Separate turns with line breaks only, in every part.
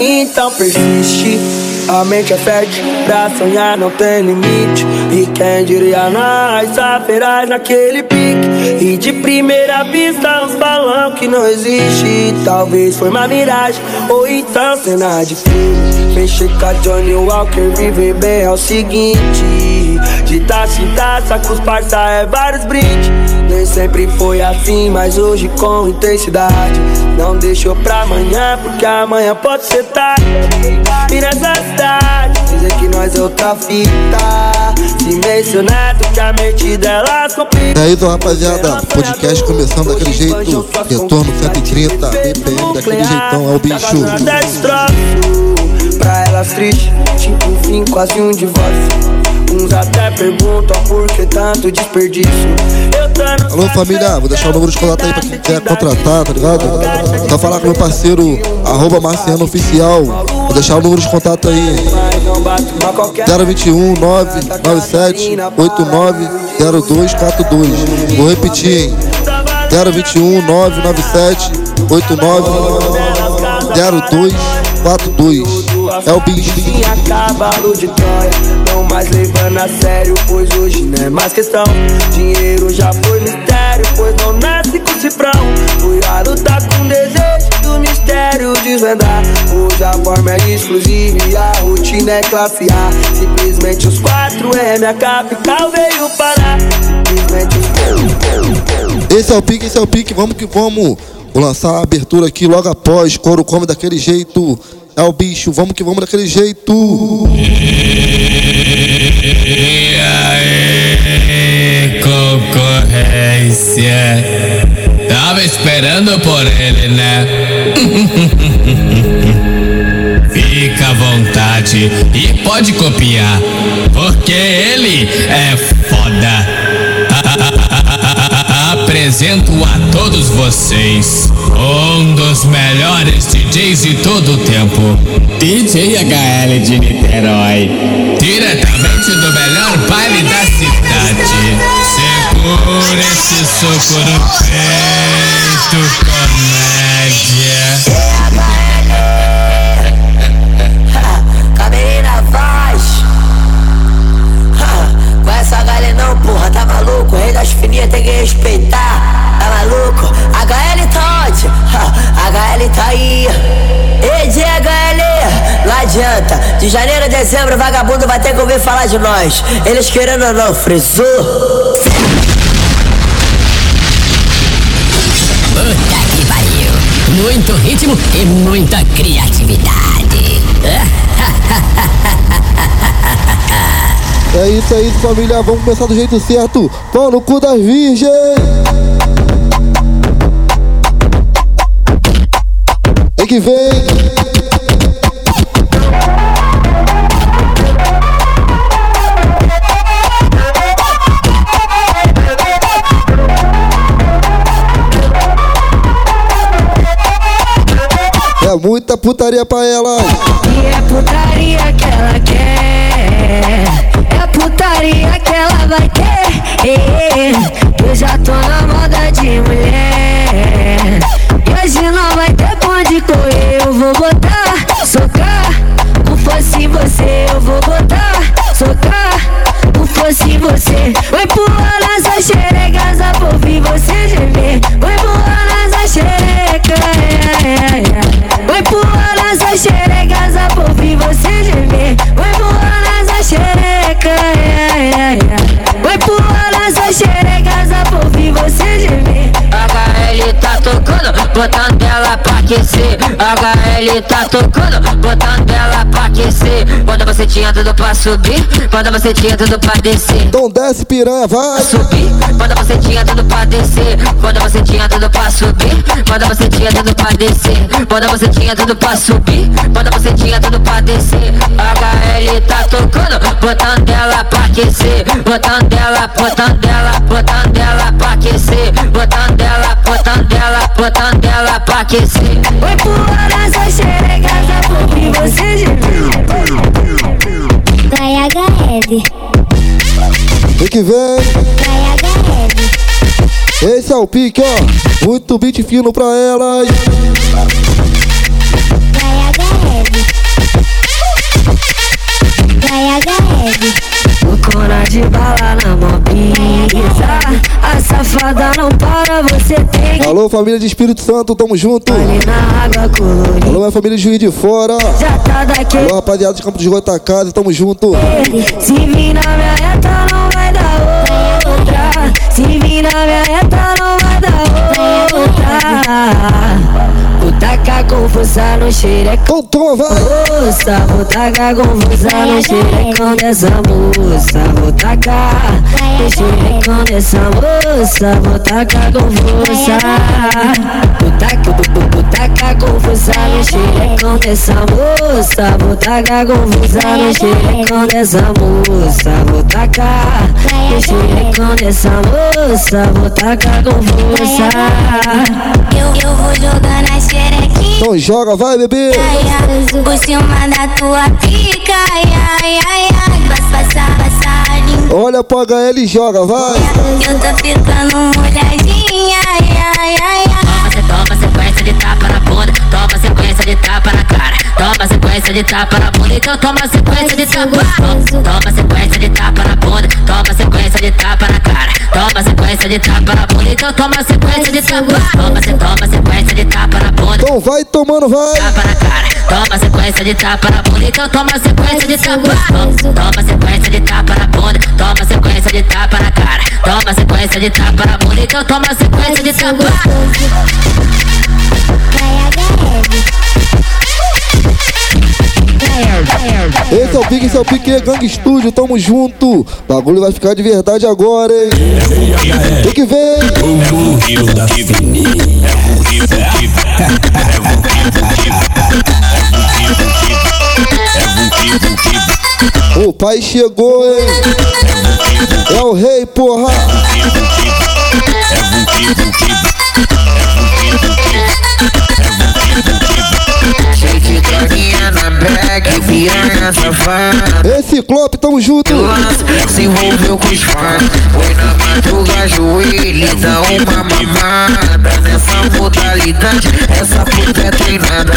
Então persiste, a mente é fértil Pra sonhar não tem limite. E quem diria nós, feraz naquele pique. E de primeira vista uns balão que não existe. Talvez foi uma miragem, ou então cena de filme Fechei com a Johnny Walker, viver bem é o seguinte. De taça em taça, com os parça é vários brindes. Nem sempre foi assim, mas hoje com intensidade. Não deixou pra amanhã, porque amanhã pode ser tarde. E nessa cidade, dizer que nós é outra fita. Se mencionado que a mente delas complica
É isso rapaziada, podcast começando daquele jeito. Retorno 130, BPM daquele jeitão, é o bicho
Pra elas triste, tipo fim, quase um divórcio Uns até perguntam por que tanto desperdício.
Alô família, vou deixar o número de contato aí pra quem quer contratar, tá ligado? Vou falar com meu parceiro, arroba Marciano Oficial. Vou deixar o número de contato aí. 021 997 89 0242. Vou repetir, hein? 021 997 89 0242. É o bicho.
cavalo de Troia, não mais levando a sério, pois hoje não é mais questão. Dinheiro já foi mistério, pois não nasce com cifrão. Fui a lutar com desejo do mistério desvendar. Hoje a forma é exclusiva e a rotina é classe A. Simplesmente os quatro é minha capital veio parar. Simplesmente os
Esse é o pique, esse é o pique, vamos que vamos. Vou lançar a abertura aqui logo após. Couro come daquele jeito. É o bicho, vamos que vamos daquele jeito.
E aí, concorrência? Tava esperando por ele, né? Fica à vontade e pode copiar, porque ele é foda. Apresento a todos vocês um dos melhores DJs de todo o tempo. DJ HL de Niterói. Diretamente do melhor baile da cidade. Segura esse soco no peito, comédia.
Maluco? Rei das fininhas tem que respeitar. Tá maluco? HL tá onde? HL tá aí. Ei, HL, não adianta. De janeiro a dezembro, vagabundo vai ter que ouvir falar de nós. Eles querendo ou não, frisou.
Puta que pariu. Muito ritmo e muita criatividade.
É isso, isso, família. Vamos começar do jeito certo. Pão no cu das virgens. Vem que vem. É muita putaria pra elas.
E é putaria putaria
botando ela pra aquecer. HL tá tocando, botando ela pra aquecer. Quando você tinha tudo pra subir, quando você tinha tudo pra descer.
Então desce, piranha, vai.
Subir, quando você tinha tudo pra descer. Quando você tinha tudo pra subir, quando você tinha tudo pra descer. Quando você tinha tudo pra subir, quando você tinha tudo pra descer. HL tá tocando, botando ela pra aquecer. Botando ela, botando ela, botando ela pra aquecer. Botando ela, botando ela, botando ela pra aquecer.
Vai pular nessa xereca, só pra ouvir você Vai
HL.
Vem que vem. Esse é o pique, ó. Muito beat fino pra elas.
Vai HL. Vai HL. Heavy.
Cona de bala na mão A safada não para, você tem
Alô, família de Espírito Santo, tamo junto. Alô, minha família de Juiz de Fora.
Já tá daquele
Alô, rapaziada de Campo de Goitacazes, tamo junto.
Se vir na minha reta não vai dar outra Se vir na minha reta não vai dar outra Vou tacar confusa no xerecão
toma, vai.
moça Vou tacar confusa no xerecão dessa moça. Vou tacar no xerecão dessa moça. Vou tacar confusa. Vou tacar, vou, no xerecão dessa moça. Vou tacar confusa no xerecão dessa moça. Vou tacar no xerecão dessa moça. Vou tacar confusa.
Eu, eu vou jogar na xerequinha.
Então joga, vai, bebê.
Por cima da tua pica. Ai, ai, ai. Passa.
Olha pro HL e joga, vai.
Eu tô ficando molhadinha. Ai, ai, ai, ai.
Você toma sequência de tapa na bunda, toma sequência de tapa na cara. Toma sequência de tapa na bunda, então toma sequência de tapa. Toma sequência de tapa na bunda, toma sequência de tapa na cara. Toma sequência de tapa na bunda, então toma sequência de tapa. Toma, se toma sequência de tapa na bunda.
Então vai tomando, vai.
Tapa na cara, toma sequência de tapa na bunda, então toma sequência de tapa. Toma sequência de tapa na bunda, toma sequência de tapa na cara. Toma sequência de tapa na bunda, então toma sequência de tapa.
Esse é o pique, esse é o pique, Gang Studio, tamo junto. Bagulho vai ficar de verdade agora, hein. Tem que ver. O pai chegou, hein. É o rei, porra.
Cheio Thank you. De droguinha na back, piranha safada
Esse Ciclope, tamo junto.
Se envolveu com os fãs. Foi na madruga, joelho, dá uma mamada. Nessa modalidade, essa puta é treinada.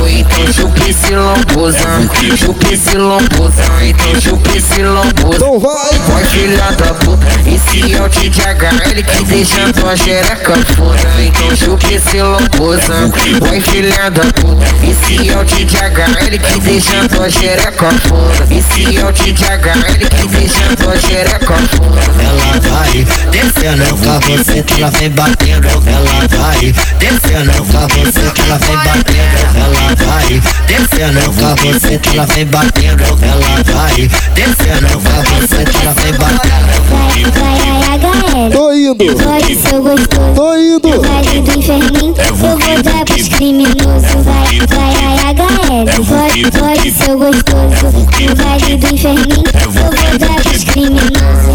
Ou então chupa esse lombozão. Chupa esse lombozão, então chupa esse lombozão.
Então vai.
Vai filha da puta, esse é o TDHL que deixa tua xereca foda. Então chupa esse lombozão. Vai filha da puta, esse é o TDHL que deixa tua xereca foda Esse é o TDHL que deixa tua xereca foda
Ela vai descendo com você que ela vem batendo. Ela vai descendo com você que ela vem batendo. Ela vai descendo com você que ela vem batendo. Ela vai descendo com você que ela vem batendo.
Vai, vai, HL.
Tô indo.
Pode ser gostoso.
Tô indo.
Vale do inferninho, eu vou dar pros criminosos. Vai, vai, HL. Pode, pode ser gostoso. Vale do inferninho, eu vou dar pros criminosos.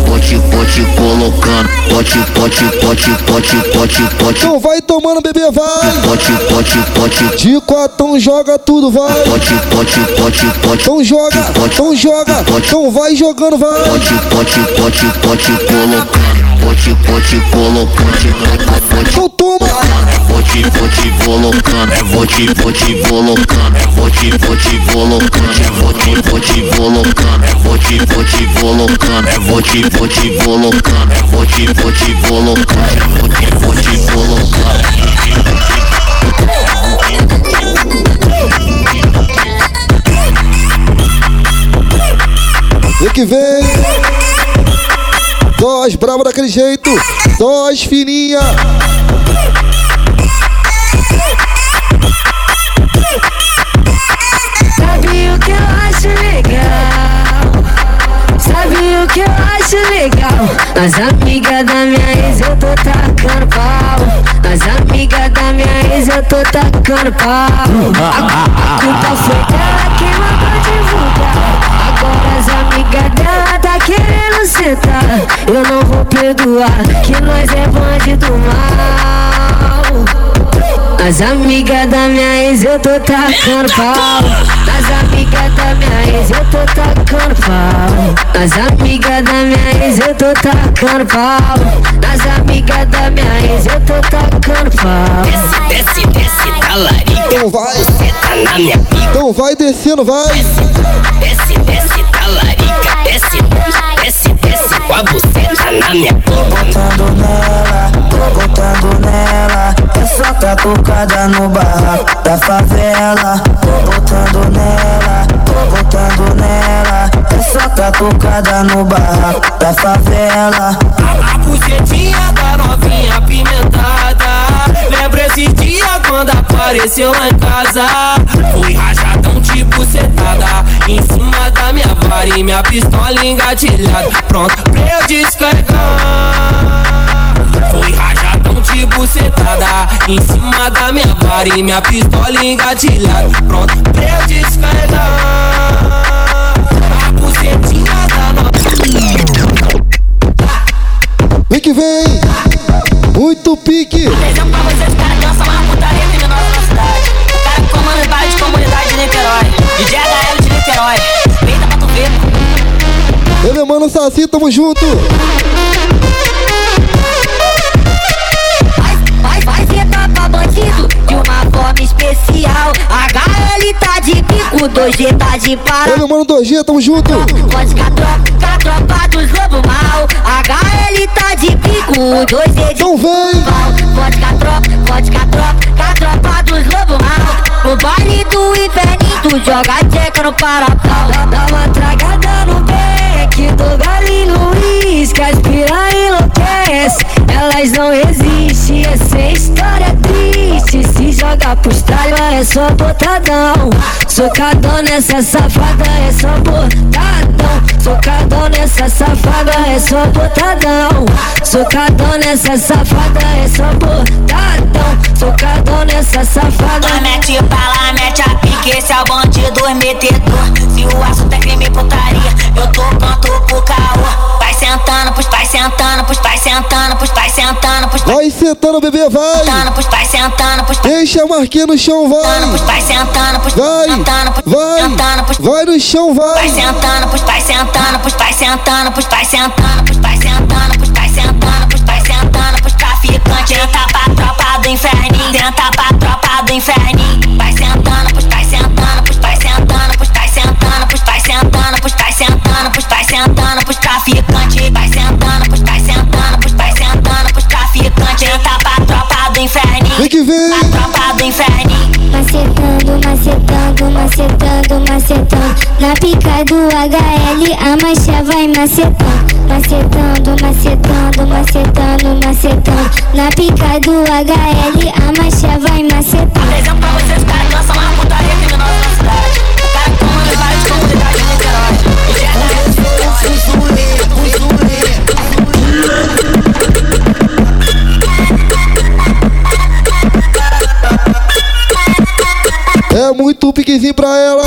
Pote, pote colocando. Pote, pote, pote, pote, pote, pote.
Então vai tomando, bebê, vai.
Pote, pote, pote.
De quatão joga tudo, vai.
Pote, pote, pote, pote.
Então joga, então joga. Então vai jogando, vai.
Pote, pote, pote, pote colocando. Pote, pote colocando. Pote,
Então toma.
Pote, pote colocando. Pote, pote colocando. Pote, pote colocando. Pote, pote colocando. Pote, pote colocando. Pote, pote colocando. Pote, pote colocando. Pote, pote colocando.
Vem que vem. Dós brava daquele jeito. Dós fininha.
O que eu acho legal? As amigas da minha ex eu tô tacando pau. As amigas da minha ex eu tô tacando pau. A, culpa foi dela quem mandou divulgar. Agora as amigas dela tá querendo sentar. Eu não vou perdoar, que nós é bandido mal. As amigas da minha ex eu tô tacando pau. As amigas da minha ex eu tô tacando pau. Nas amigas da minha ex eu tô tacando pau. Nas amigas da minha ex eu tô tacando pau.
Desce, desce, desce, talarica.
Então vai,
Você tá na minha pica.
então vai descendo, vai.
Desce, desce, talarica. Desce, desce, desce com a buceta na minha pica.
botando nela, tô botando nela. É só catucada no barraco da favela. Tô botando nela, tô botando nela. É só catucada no barraco da favela.
A bucetinha da novinha apimentada Lembra esse dia quando apareceu lá em casa. Fui rajadão de bucetada Em cima da minha vara e minha pistola engatilhada. Pronto pra eu descarregar. Fui rajadão de bucetada Em cima da minha vara e minha pistola engatilhada. Pronto pra eu descarregar. A bucetinha da novinha
Vem que vem. Muito pique.
Exemplo pra vocês, cara que lança uma putaria criminosa na cidade. O cara que comanda várias comunidades de Niterói. DJ HL de Niterói. Peita pra tu ver.
Eu, meu mano Saci, tamo junto.
Forma especial. HL tá de bico, 2G tá de para.
meu mano 2G, tamo junto.
Pode com a tropa, com a tropa dos lobo mal. HL tá de bico, 2G de
Então vem.
Pode com a tropa, pode com a tropa, com a tropa dos lobo mal. No baile do inferninho, tu joga tcheca no parapau. Dá uma tragada no beck do Gali Luiz, que as piranha enlouquece. Elas não resistem, essa é história triste. Se joga pros tralhos é só botadão. Socadão nessa safada é só botadão. Socadão nessa safada é só botadão. Socadão nessa safada é só botadão. Socadão nessa safada.
Ela mete bala, mete a pique, esse é o bandido metedor. Se o assunto é crime putaria, eu tô pro caô. Vai sentando, pros pais sentando, pros pais sentando, pros pais sentando, pros pais
Vai sentando, bebê, vai.
sentando, pros pais sentando, pros pais
Deixa a marquinha no chão,
sentando, pros
vai.
pais sentando, pros
Vai,
sentando, pros pais sentando, pros
vai. Vai no chão,
pais
vai.
sentando, pros pais sentando, pros pais sentando, pros pais sentando, pros pais sentando, pros pais sentando, pros pais sentando, pros traficantes. Tenta pra tropa do inferninho, tenta pra tropa do inferninho. Vai sentando, pros pais sentando, pros pais sentando, pros pais sentando, pros pais sentando, pros pais sentando, pros pais sentando, pros traficantes. Vai sentando, pros pais sentando, pros pais sentando, pros traficantes. Tenta pra tropa do inferninho,
Vem que vem.
pra tropa do inferninho.
Macetando, macetando, macetando, macetando Na pica do HL a marcha vai macetando Macetando, macetando, macetando, macetando Na pica do HL a marcha vai macetando
Exemplo pra vocês, cara que lança uma putaria criminosa na cidade. O cara que comanda várias comunidades
É muito piquezinho pra ela.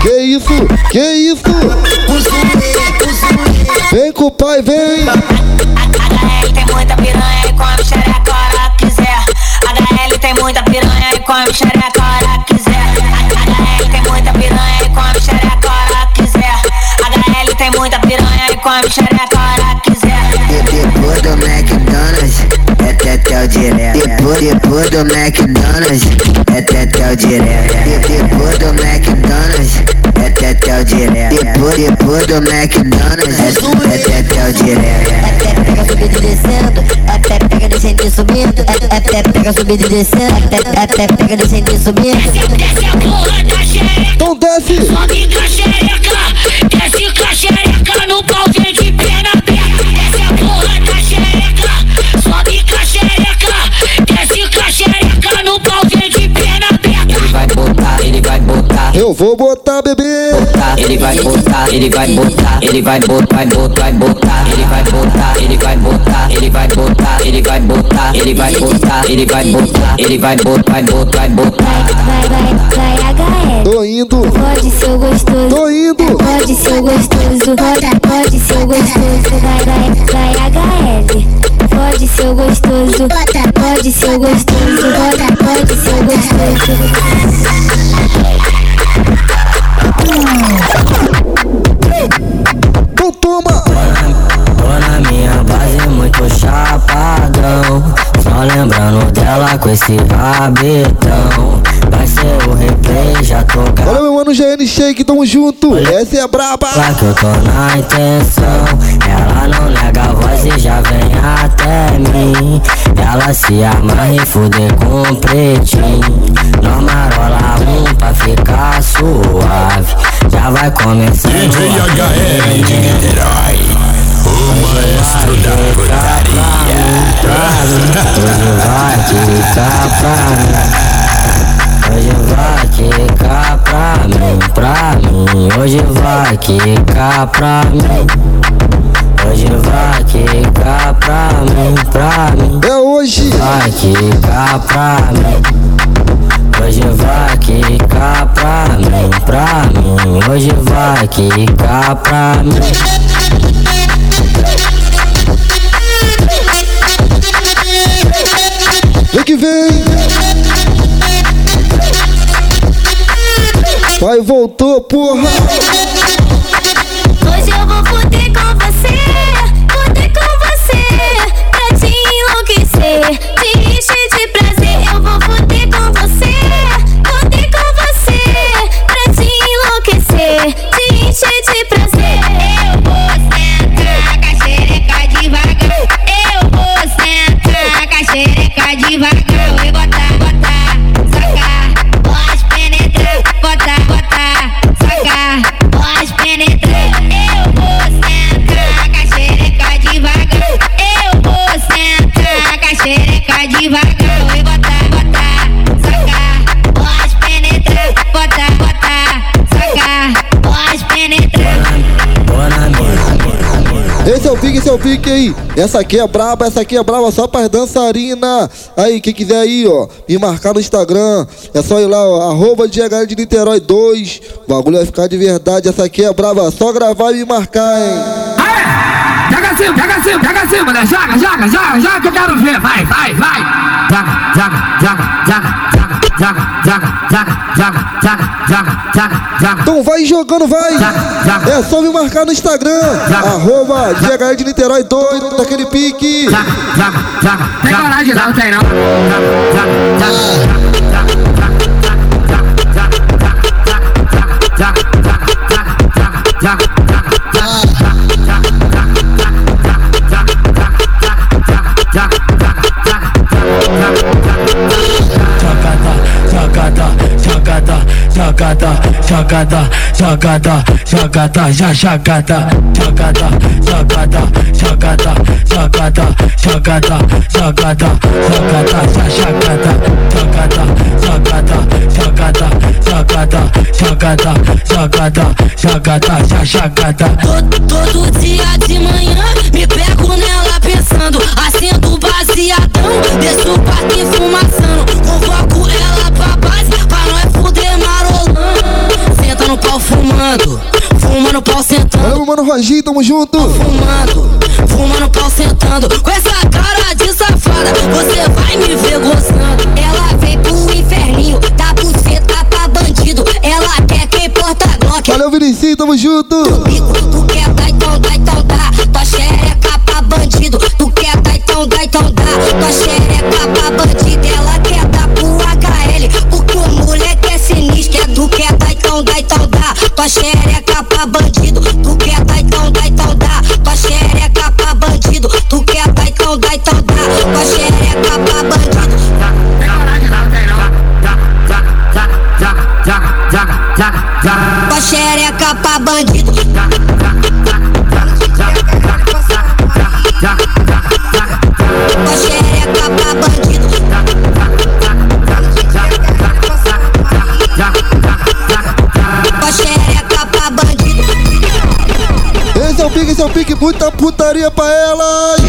Que isso? Que isso? Vem com o pai, vem.
HL tem muita piranha e come xereca a hora quiser. HL tem muita piranha e come xereca a hora quiser. HL tem muita piranha e come xereca a hora quiser. HL tem muita piranha e come xereca a hora que quiser.
Depois do é tetel direto. Depois, depois do McDonald's, é tetel direto. De- Depois do McDonald's, é tetel direto. Depois, depois do McDonald's, é, tetel direto.
É pega subindo e descendo, é pé pega descendo e subindo, é pé pega subindo e descendo, é pé- pega descendo e subindo.
Desce a porra da xereca.
Então desce.
Sobe com a xereca.
Eu vou botar, bebê.
botar, ele vai botar, ele vai botar, ele vai botar, vai botar, vai botar, ele vai botar, ele vai botar, ele vai botar, ele vai botar, ele vai botar, ele vai botar, ele vai botar, vai botar, vai botar.
Vai, vai, vai HL
Tô indo.
Pode ser gostoso.
Tô indo.
Pode ser gostoso. Roda, pode ser gostoso. Vai, vai, vai, HL. Pode ser gostoso. Bota, pode ser gostoso. Roda, pode ser gostoso.
Então toma. Tô na minha base muito chapadão. Só lembrando dela com esse rabetão. O replay, já tô
Olha meu mano GN Shake, tamo junto. Essa é a braba.
Lá que eu tô na intenção. Ela não nega a voz e já vem até mim. Ela se amarra e fuder com o pretinho. Nós marola um pra ficar suave. Já vai começar.
DJ HL de Niterói, o maestro da putaria.
Hoje vai ficar pra mim. Hoje vai quicar pra mim, pra mim. Hoje vai quicar pra mim. Hoje vai quicar pra mim, pra mim.
É hoje.
Vai quicar pra mim. Hoje vai quicar pra mim, pra mim. Hoje vai quicar pra mim.
Vem que vem. Vai, voltou, porra.
Hoje eu vou fuder com você, fuder com você, pra te enlouquecer,
pique aí. Essa aqui é braba, essa aqui é braba só pras dançarina. Aí, quem quiser aí, ó, me marcar no Instagram. É só ir lá, ó, arroba DHL de Niterói 2. O bagulho vai ficar de verdade. Essa aqui é braba, só gravar e me marcar, hein.
Joga assim, joga assim, joga assim, mulher. Joga, joga, joga, joga que eu quero ver. Vai, vai, vai. Joga, joga, joga, joga, joga, joga, joga,
Então vai jogando, vai. É só me marcar no Instagram. Arroba DHL de Niterói 2, daquele pique.
Joga, joga. Tem coragem não, tem não. Jogada, jogada, jogada, jogada, jogada, jogada, já jogada, jogada, jogada, jogada, jogada, jogada, jogada, jogada, já jogada, jogada, jogada, jogada, jogada, jogada, jogada, jogada, já jogada.
Todo, dia de manhã me pego nela pensando Acendo baseadão, desço o parque fumaçando Convoco fumando, fuma no pau sentando
Valeu, mano Roginho, tamo junto.
Fumando, fuma no pau sentando Com essa cara de safada, você vai me ver gostando Ela vem pro inferninho, dá buceta pra bandido Ela quer quem porta Glock
Valeu, Vinicinho, tamo junto.
Tu quer dar, então dá, então dá. Tua xereca pra bandido. Tu quer dar, então dá, então dá. Tua xereca pra bandido. Ela Tua xereca pra bandido. Tu
Muita putaria pra elas.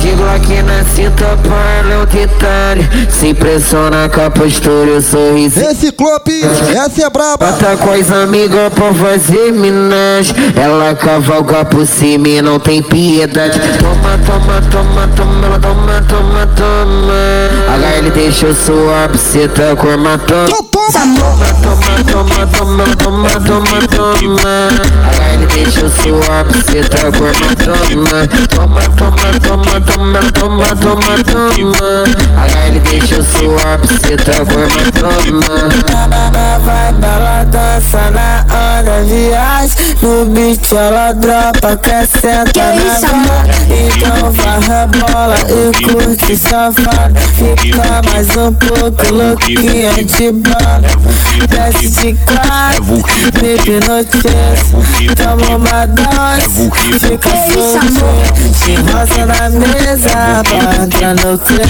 Digo aqui na cinta para é o detalhe. Se impressiona com a postura e o sorriso.
Esse Clope, essa é braba.
Bota com as amigas pra fazer minagem. Ela cavalga por cima e não tem piedade. Toma, toma, toma, toma, ela toma, toma, toma HL deixa sua buceta com hematoma Toma, toma, toma, toma, toma, toma, toma HL deixa eu suar, você tá forma, toma. Toma, toma, toma, toma, toma, toma, toma. HL deixa eu suar, você tá forma, toma.
Vai ela dança na onda viagem No beat ela dropa, sentar na bola Então vai rebola e curte safada Fica mais um pouco louquinha de bola Desce de quatro, me hipnotiza Toma uma dose, fica soltinho Te rosa na mesa pra no clima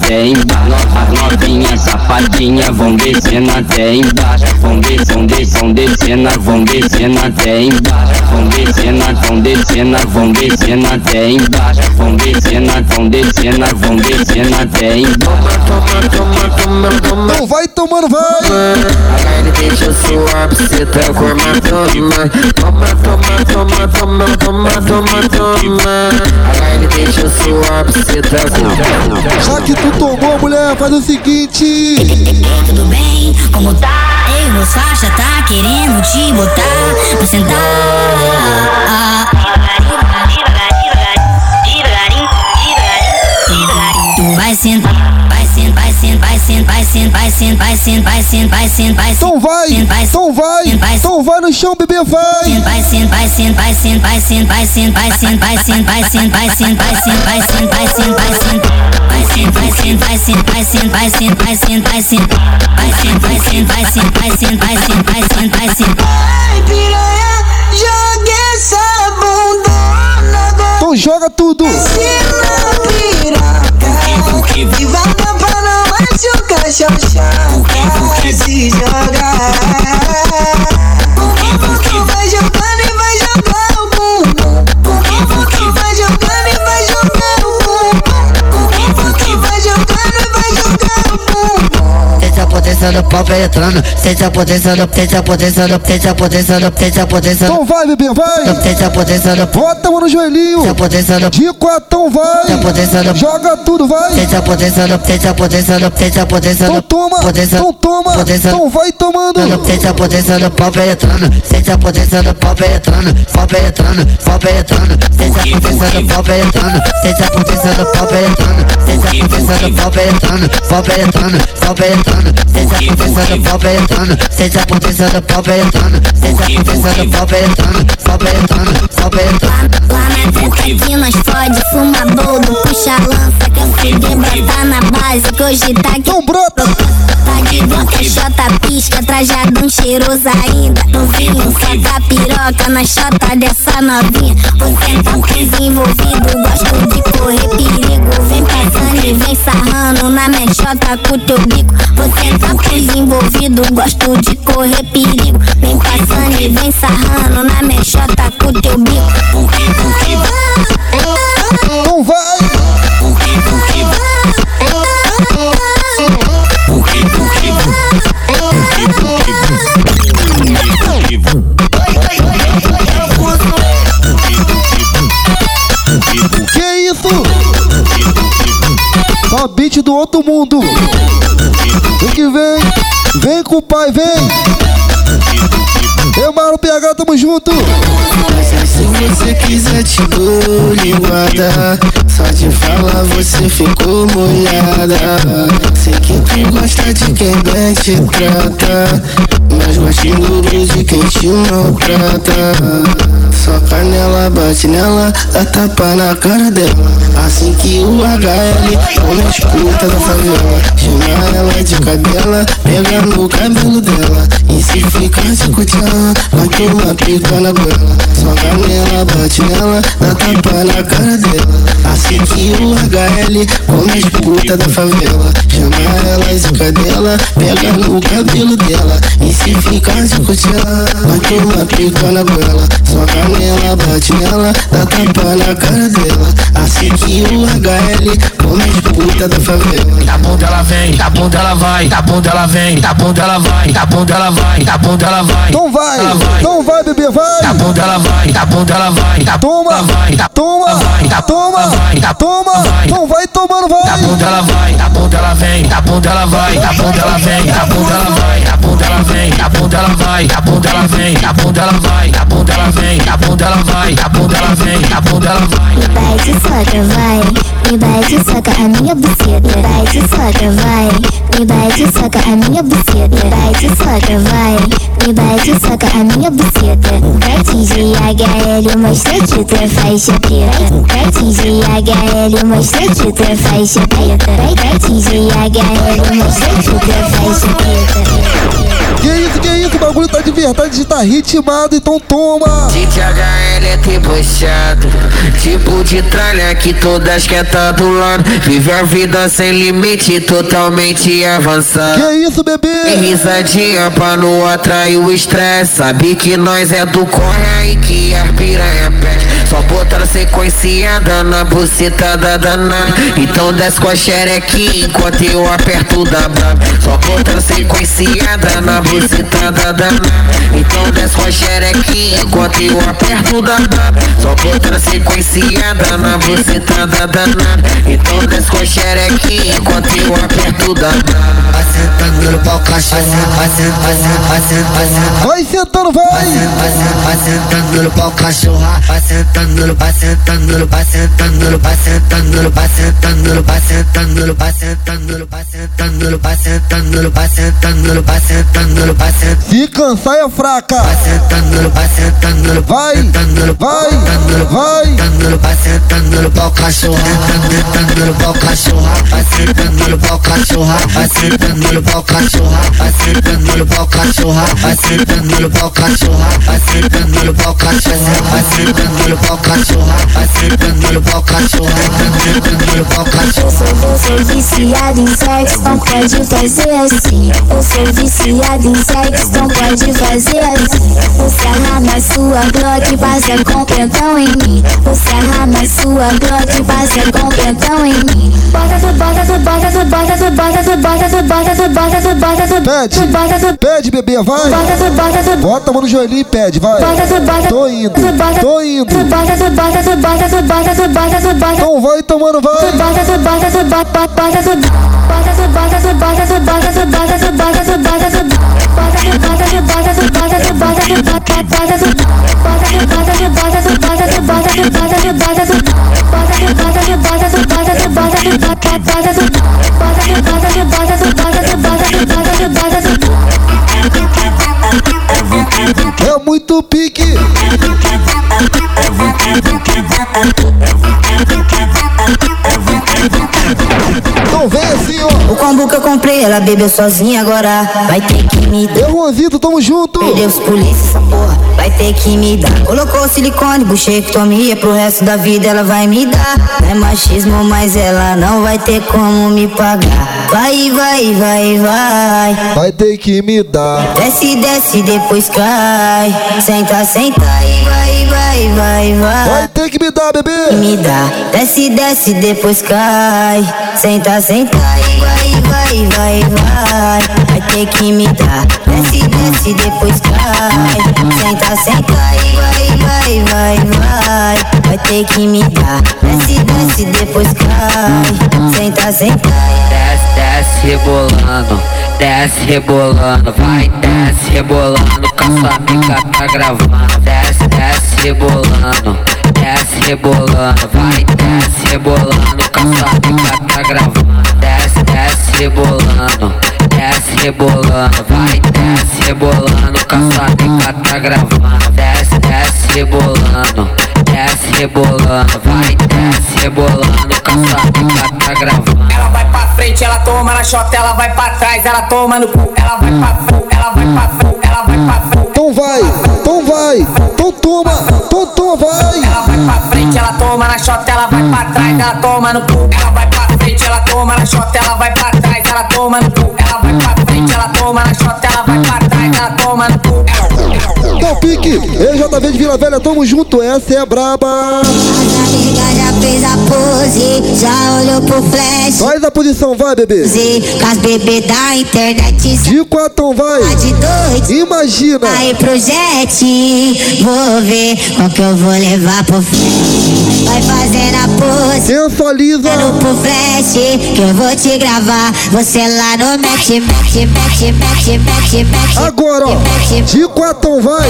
DJ
embaixo, as novinhas safadinhas vão descendo até embaixo, vão descendo, vão descendo, vão descendo até embaixo, vão descendo, vão descendo, vão descendo até embaixo, vão descendo, vão descendo, vão descendo até embaixo.
Então vai tomando, vai.
HL deixa eu suar, você tá forma, toma. Toma, toma, toma, toma, toma, toma, toma. HL deixa eu suar, você tá forma.
Já que tu tomou, mulher, faz o seguinte.
Tudo bem? Como tá? Meus faixa tá querendo te botar pra sentar. Tu vai sentar, vai sentar, vai sentar, vai sentar, vai sentar, vai sentar, vai sentar, vai sentar, vai sentar, vai sentar.
Então vai, então vai, então vai no chão, bebê, vai.
Vai sentar, vai sentar, vai sentar, vai sentar, vai sentar, vai sentar, vai sentar, vai sentar, vai sentar, vai sentar, vai sentar, vai.
Ai, piranha, joga essa bundona
Então joga tudo.
E pra não machucar Xoxota Se jogar
potência do pau penetrando, sente a potência do, sente a potência do, sente a potência do, sente a potência do,
Então vai, bebê, vai.
sente a potência do,
Bota a mão no joelhinho.
sente a potência do,
De quatão,
sente a
vai.
potência do,
Joga tudo, vai.
sente a potência do, sente a potência do, sente a potência
Então
do,
toma,
potência,
então toma.
potência,
Então vai tomando.
Sente a potência do pau penetrando, sente a potência do pau penetrando, pau penetrando, pau penetrando, sente a potência do pau penetrando, sente a potência do pau penetrando, sente a potência do pau penetrando, pau penetrando, pau penetrando, sente a potência do pau penetrando, sente a potência do pau penetrando, sente a potência do pau penetrando, pau penetrando, pau penetrando.
Lá na treta que nós fode, fuma boldo, puxa a lança, quer fuder, brota na base, que hoje tá aqui.
Então brota.
Tá de boca, xota pisca, trajadão cheiroso ainda. Novinho, saca piroca na xota dessa novinha. Você tá desenvolvido, gosto de correr perigo. Vem passando e vem sarrando na minha xota com teu bico. Você tá desenvolvido, gosto de correr perigo. Vem passando e vem sarrando na minha xota com teu bico.
Então vai. Só beat do outro mundo. Vem que vem. Vem com o pai, vem. Eu, Maro PH, tamo junto.
Se você quiser te dou linguada Só de falar você ficou molhada Sei que tu gosta de quem bem te trata Mas gosto duro de quem te maltrata Só canela bate nela, dá tapa na cara dela. Assim que o HL come as putas da favela. Chama ela de cadela, pega no cabelo dela. E se ficar de cutiã, vai tomar pica na goela. Só canela bate nela, dá tapa na cara dela. Assim que o HL come as putas da favela. Chama ela de cadela, pega no cabelo dela. E se ficar de cutiã, vai tomar pica na goela. Só canela bate nela, dá tapa na cara dela. Assim que o HL come as putas da favela
Tá bom dela vem, tá bom dela vai, tá bom dela vem, tá bom dela vai, tá bom dela vai, tá bom dela vai.
Então vai.
Ela vai.
Então vai, bebê, vai.
Tá bom dela vai, tá bom dela vai, tá bom
Toma.
vai, tá
Toma.
vai, tá
toma, toma, não vai tomando, vai.
Da bunda ela vai, da bunda ela vem, da bunda ela vai, da bunda ela vem, da bunda ela vai, da bunda ela vem, da bunda ela vai, da bunda ela vem, da bunda ela vai, da bunda ela vem, da bunda ela vai, da bunda ela vem, da bunda ela vai.
Me bate soca, vai. Me bate soca a minha меня быстрее, давайте согревай. Не дайте сока, а меня быстрее, давайте согревай. Не дайте сока, а меня быстрее. Хотите, я горелю, мощно читрифайся привет. Хотите, я горелю, мощно читрифайся привет. Хотите, я горелю, мощно читрифайся привет. Que.
Que isso, que isso, o bagulho tá de verdade, tá ritmado, então toma.
TTHL é debochado Tipo de tralha que todas quer tá do lado Vive a vida sem limite, totalmente avançado
Que isso,
Tem
bebê?
risadinha pra não atrair o estresse Sabe que nós é do corre aí que a piranha pede Só botar sequenciada na buceta da danada Então desce com a xerequinha enquanto eu aperto da Só botar sequenciada na buceta da danada Então desce com a xerequinha enquanto eu aperto da Só botar sequenciada na buceta da danada Então desce com a xerequinha enquanto eu aperto da
Vai sentando no pau cachorro, vai sentando, vai sentando, vai sentando, vai sentando.
Vai vai.
Sentando, no pau cachorra, vai sentando, no- vai sentando, no- vai sentando, no- vai sentando, no- vai sentando, no- vai sentando, no- vai sentando, no- vai sentando, no- vai sentando, no- vai sentando, no- vai sentando, no- vai sentando.
Se cansar é fraca.
Vai sentando, no- vai sentando, no-
Vai,
sentando, no-
vai,
sentando, no-
vai.
sentando, no- vai sentando no pau cachorra, sentando, sentando no pau cachorra, vai sentando no pau cachorra, vai sentando no pau cachorra, vai sentando no pau cachorra, vai sentando no pau cachorra, vai sentando no pau cachorra, vai sentando no pau cachorra, vai sentando no pau cachorra, sentando no pau cachorra.
Eu sou viciado em sexo, não pode fazer assim. Eu sou viciado em sexo, não pode fazer assim. Você arrama sua Glock, passa com pentão em mim. Você arrama sua Glock, passa com pentão em mim. Bota tu, bota tu, bota tu, bota tu, bota tu, bota tu, bota tu, bota tu, bota tu,
Pede,
tu, bota tu,
pede, bebê, vai.
bota tu, bota tu,
Bota a mão no joelhinho e pede, vai.
bota tu, bota
Tô indo, tô indo. Então vai tomando, vai. É muito pique. É
O combo que eu comprei, ela bebeu sozinha agora. Vai ter que me dar.
Eu, Juanzito, tamo junto.
Perdeu os polícia, essa porra. Vai ter que me dar. Colocou silicone, buchectomia. Pro resto da vida ela vai me dar. Não é machismo, mas ela não vai ter como me pagar. Vai, vai, vai, vai.
Vai ter que me dar.
Desce, desce, depois cai. Senta, senta e vai, vai, vai, vai.
Vai ter que me dar, bebê.
Me dá, desce, desce, depois cai. Senta, senta e vai, vai, vai, vai. Vai ter que me dar, desce, desce, depois cai. Senta, senta vai, vai, vai, vai. Vai ter que me dar, desce, desce, depois cai. Senta, senta
Desce, desce rebolando, desce rebolando, vai, desce rebolando, com a sua amiga tá gravando. Desce, desce rebolando, desce rebolando, vai, desce rebolando, com a sua amiga tá gravando. Rebolando, desce rebolando, vai, desce rebolando, com a sua amiga tá gravando. Desce, desce rebolando, desce rebolando, vai, desce rebolando, com a sua amiga tá gravando.
Ela vai pra frente, ela toma na chota, ela vai pra trás, ela toma no cu, ela vai pra fu, ela vai pra fu, ela vai pra fu.
Então vai, então vai. Então toma, então toma, vai.
Ela vai pra frente, ela toma na chota, ela vai pra trás, ela toma no cu. Ela vai pra frente, ela toma na chota, ela vai pra trás, ela toma no cu. Ela vai pra frente, ela toma na chota, ela vai pra trás, ela toma no cu.
Então pique. EJV de Vila Velha, tamo junto. Essa é a braba.
Já fez a pose, já olhou pro flash.
Faz a posição, vai, bebê.
Com as bebês da internet
De quatro, vai.
de dois.
Imagina.
Aí pro jet, vou ver qual que eu vou levar pro fim. Vai fazendo a Sensualiza.
No pufete, que eu vou te gravar. Você lá no mete, mete, mete, mete, mete, mete.
Agora, ó. De quatão vai.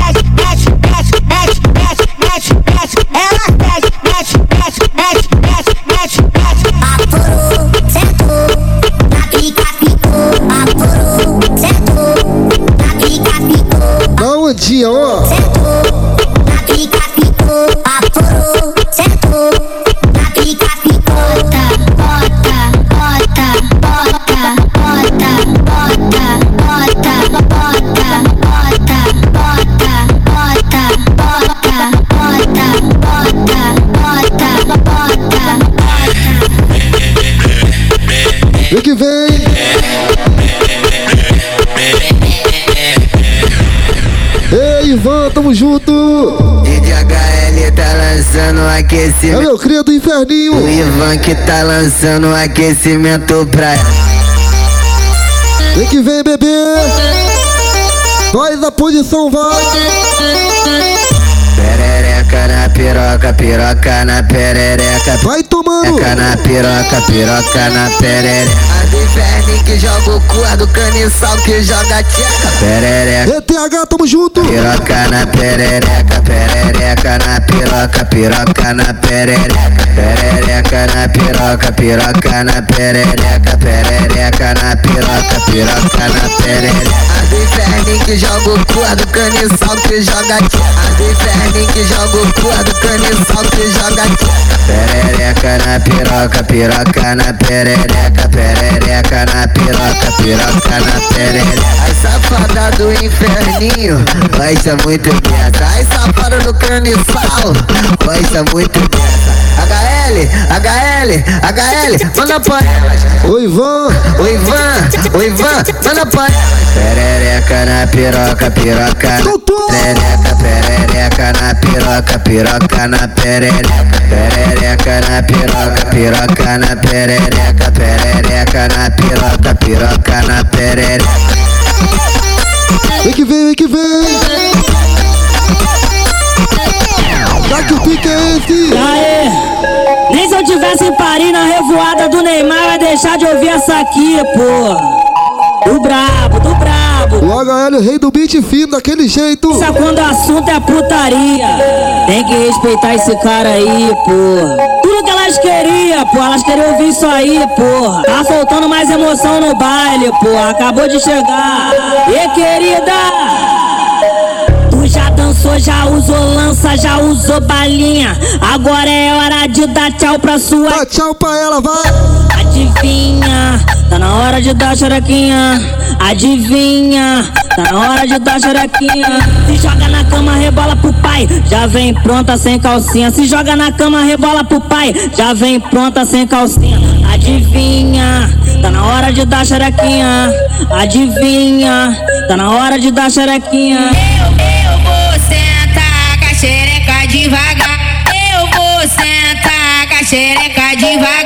dia, ó. Ivan, tamo junto.
DJHL tá lançando
É
aquecimento.
meu cria do inferninho.
O Ivan que tá lançando aquecimento pra
Vem que vem, bebê. Faz a posição, vai.
perereca na piroca, piroca na perereca.
Vai tomando.
Piroca na piroca, piroca na perereca. Inferno que joga o cu, a do caniçal que joga tcheca. Perereca.
ETH, tamo junto.
Piroca na perereca, perereca na piroca, piroca na perereca, perereca na piroca, piroca na perereca, perereca na piroca, piroca na perereca. A do inferno que joga o cu, a do caniçal que joga tcheca. A do inferno que joga o cu, a do caniçal que joga tcheca. Perereca na piroca, piroca na perereca, perereca na piroca, piroca na perereca. Ai safada do inferninho, vai ser muito dessa. Ai safada do vai ser muito dessa. HL, HL, HL, manda pra elas.
Oi, Ivan.
O Ivan, o Ivan, manda pra elas. Perereca na piroca, piroca na perereca, perereca na piroca, piroca na perereca, perereca na piroca, piroca na perereca, perereca na piroca, piroca na perereca.
Vem que vem, vem que vem. Dá que o pique é esse.
Aê! Nem se eu tivesse em Paris na revoada do Neymar, ia deixar de ouvir essa aqui, pô. Do brabo, do brabo.
O HL, o rei do beat fino, daquele jeito.
Sabe quando o assunto é putaria? Tem que respeitar esse cara aí, pô. Tudo que elas queriam, pô, elas queriam ouvir isso aí, porra. Tá faltando mais emoção no baile, pô. Acabou de chegar. E querida? Já usou lança, já usou balinha. Agora é hora de dar tchau pra sua.
Dá tchau pra ela, vai.
Adivinha, tá na hora de dar xerequinha. Adivinha, tá na hora de dar xerequinha. Se joga na cama, rebola pro pai. Já vem pronta sem calcinha. Se joga na cama, rebola pro pai. Já vem pronta sem calcinha. Adivinha, tá na hora de dar xerequinha. Adivinha, tá na hora de dar xerequinha.
Xereca devagar.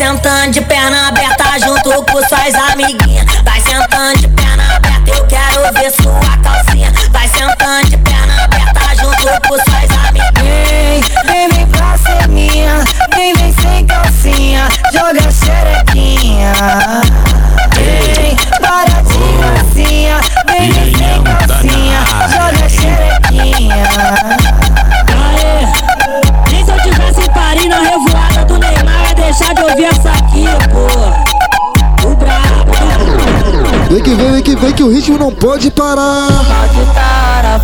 Sentando de perna aberta junto com suas amiguinhas. Vai sentando de perna aberta, eu quero ver sua calcinha. Vai sentando de perna aberta junto com suas amiguinhas.
Vem, vem pra ser minha, vem, vem sem calcinha, joga xerequinha.
Que vem, vem que vem que o ritmo não pode parar.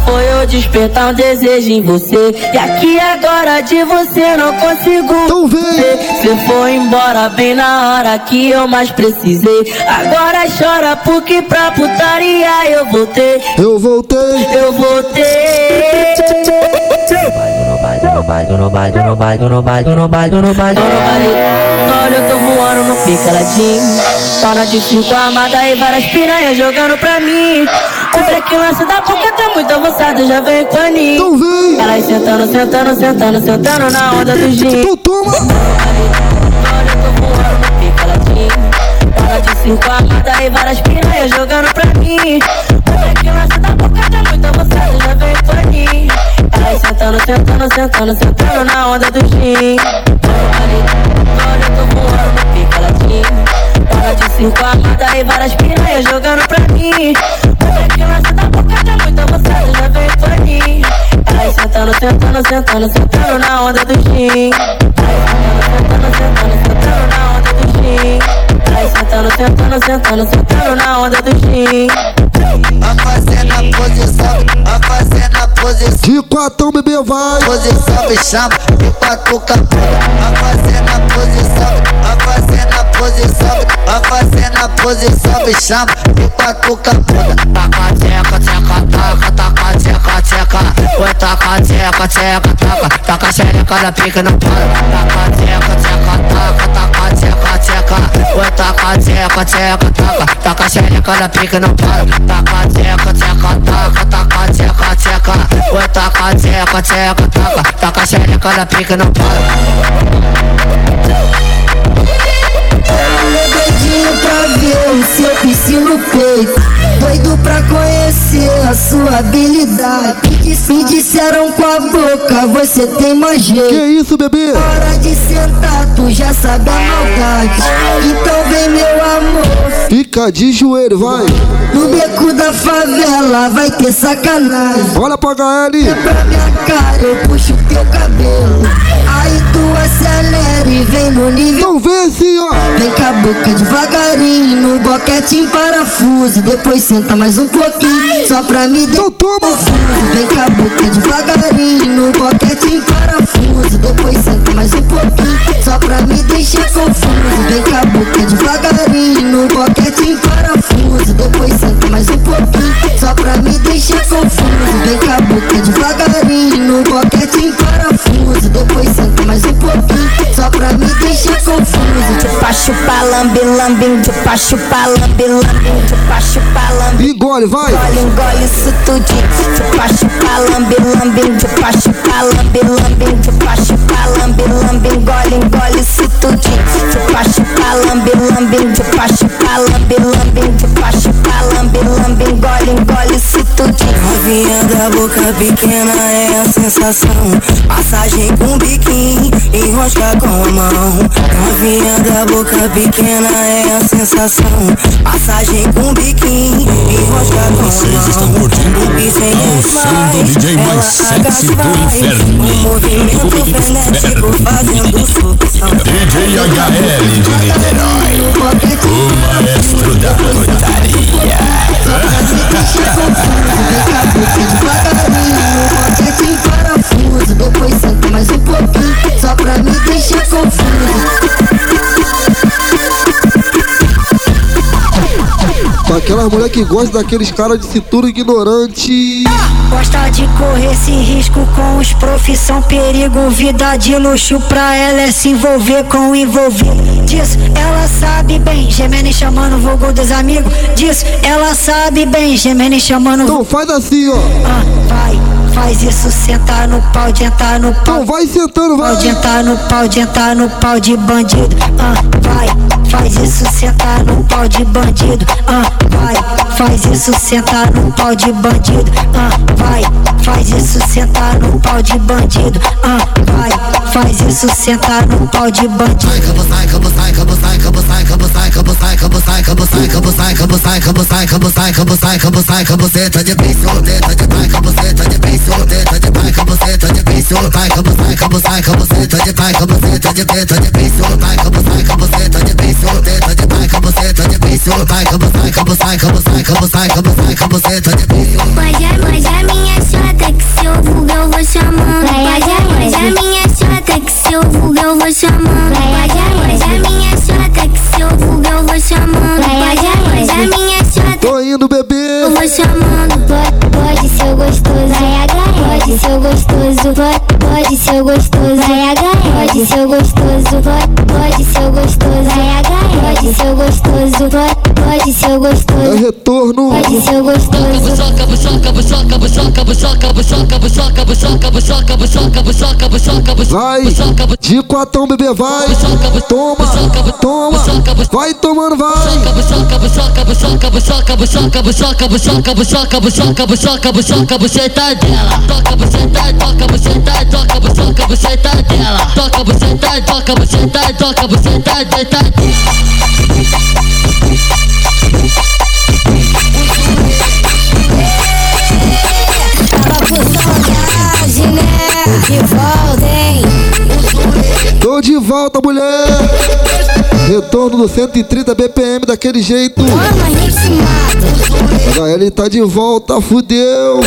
Foi eu despertar um desejo em você. E aqui agora de você não consigo.
Então vem.
Você foi embora bem na hora que eu mais precisei. Agora chora porque pra putaria eu voltei.
Eu voltei.
Eu voltei.
No baile, no baile, no baile, no baile, no baile, no baile, no baile.
Olha, eu tô voando no picaladinho. Tona de cinco armada e várias piranhas jogando pra mim. O break lance da boca tá muito avançado, já vem paninho.
Então vem.
Elas sentando, sentando, sentando, sentando na onda do gin.
Então toma.
Olha, eu tô voando no picaladinho. Tona de cinco armada e várias piranhas jogando pra mim. Sentando, sentando, sentando, sentando na onda do gin. Olha, eu tô voando no picaladinho. Tona de cinco armada e várias piranhas jogando pra mim. O break lance da boca tá muito avançado, já vem paninho. Elas sentando, sentando, sentando, sentando na onda do gin. Sentando, sentando, sentando na onda do gin. Sentando, sentando, sentando, sentando na onda do gin.
Vai fazendo a posição, vai fazendo a posição.
De quatão, bebê, vai.
Posição me chama, de quatro capunda. Vai fazendo a posição, vai fazendo a posição. Vai fazendo a posição, me chama, de quatro capunda. Taca, teca, teca, taca, taca, teca, teca. Oi, taca, teca, teca, taca. Taca xereca na pica, não para. Taca, teca, teca, taca, taca, teca, teca. Oi, taca, teca, teca, taca. Taca xereca na pica, não para. Taca, teca, teca, taca, taca, teca, teca. Oi, taca, teca, teca, taca. Taca xereca na pica, não para.
Dedinho pra ver o seu piscino no peito Doido pra conhecer a sua habilidade. Me disseram com a boca, você tem mais jeito.
Que isso, bebê?
Hora de sentar, tu já sabe a maldade. Então vem meu amor.
Fica de joelho, vai.
No beco da favela vai ter sacanagem.
Olha pra HL.
Pra minha cara eu puxo teu cabelo. Aí tu acelera e vem no nível
Então vem assim, ó
Vem com a boca devagarinho No boquete em parafuso Depois senta mais um pouquinho Só pra me dar confuso Vem com a boca devagarinho No boquete em parafuso. Depois senta mais um pouquinho Só pra me deixar confuso. Vem com a boca devagarinho No boquete em parafuso Depois senta mais um pouquinho Só pra me deixar confuso Vem com a boca devagarinho No boquete em parafuso Depois senta mais um pouquinho Só pra me deixar confuso
Chupa, chupa, lambe, lambe, chupa, chupa, lambe, lambe, chupa, chupa, lambe.
Engole, vai.
Engole, engole isso tudinho. Chupa, chupa, lambe, lambe, chupa, chupa, lambe, lambe, chupa, chupa, lambe, lambe, engole, engole isso tudinho. Chupa, chupa,
Da boca pequena é a sensação. Passagem com biquinho, enrosca com a mão. Novinha da boca pequena é a sensação. Passagem com biquinho, enrosca com a mão.
Vocês estão curtindo
O bicho é
o som do DJ mais sexy do inferno.
O movimento
Do
frenético
inferno.
fazendo sucção.
DJ HL de Niterói. O maestro da
parafuso, depois senta mais um pouquinho. Só pra me deixar confuso
Pra aquelas mulher que gosta daqueles caras de cintura ignorante.
Gosta de correr esse risco com os profissão perigo Vida de luxo pra ela é se envolver com envolver Disso ela sabe bem, gemendo e chamando o vulgo dos amigos Disso ela sabe bem, gemendo e chamando o
Então faz assim, ó.
Ah, vai, faz isso, sentar no pau, de entrar no pau.
Então vai sentando, vai.
Pau de entrar no pau, de entrar no pau de bandido. Ah, vai, faz isso, sentar no pau de bandido. Ah, vai, faz isso, sentar no pau de bandido. Ah, vai, faz isso sentar no pau de bandido. Ah, vai, faz isso sentar no pau de bandido.
Buceta de piso, buceta de taica, buceta de piso, buceta de taica, buceta de piso, taica, buceta, buceta, buceta de taica, buceta de teta de piso, taica, buceta, buceta de piso, teta de taica, buceta de piso, taica, buceta, buceta, buceta, buceta de piso.
Hoje, hoje a minha chora chota que se eu vulgar eu vou chamando. Pode, pode a minha chota que se eu vulgar eu vou chamando. Pode, pode a minha chota que se eu vulgar eu vou chamando. Pode, pode a minha chota.
Tô indo, bebê.
Eu vou chamando. Pode, pode ser gostoso. Vai agarrar. Pode ser gostoso. Pode, pode ser gostoso. Vai agarrar. Pode ser gostoso. Pode, pode ser gostoso. Vai agarrar. Pode ser gostoso. Pode, pode ser gostoso.
É retorno.
Pode ser gostoso.
Vai, de quatão, bebê, vai. Toma, toma. Vai tomando, vai.
buchoca, bucheta dela. Toca toca toca dela. Toca toca toca
Tô de volta, mulher! Retorno do 130 BPM daquele jeito. Agora ele tá de volta, fudeu!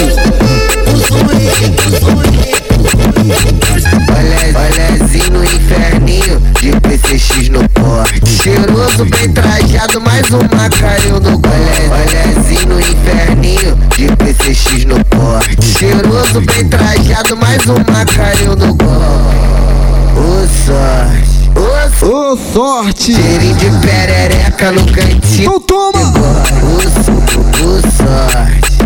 Olha, olhazinho inferninho de PCX no porte. Cheiroso, bem trajado, mais uma caiu no gole. Olhazinho no inferninho de PCX no porte. Cheiroso, bem trajado, mais uma caiu no gole. Ô sorte.
Ô sorte!
Cheirinho de perereca no cantinho.
Então toma!
Ô sorte.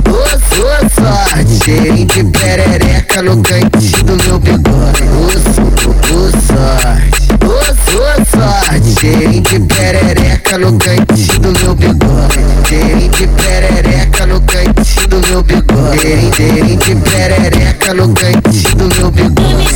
Sorte. Cheirinho de perereca no cantinho do meu bigode. Ô sorte. Ô sorte. Cheirinho de perereca no cantinho do meu bigode. Cheirinho de perereca no cantinho do meu bigode. Cheirinho de perereca no cantinho do meu bigode.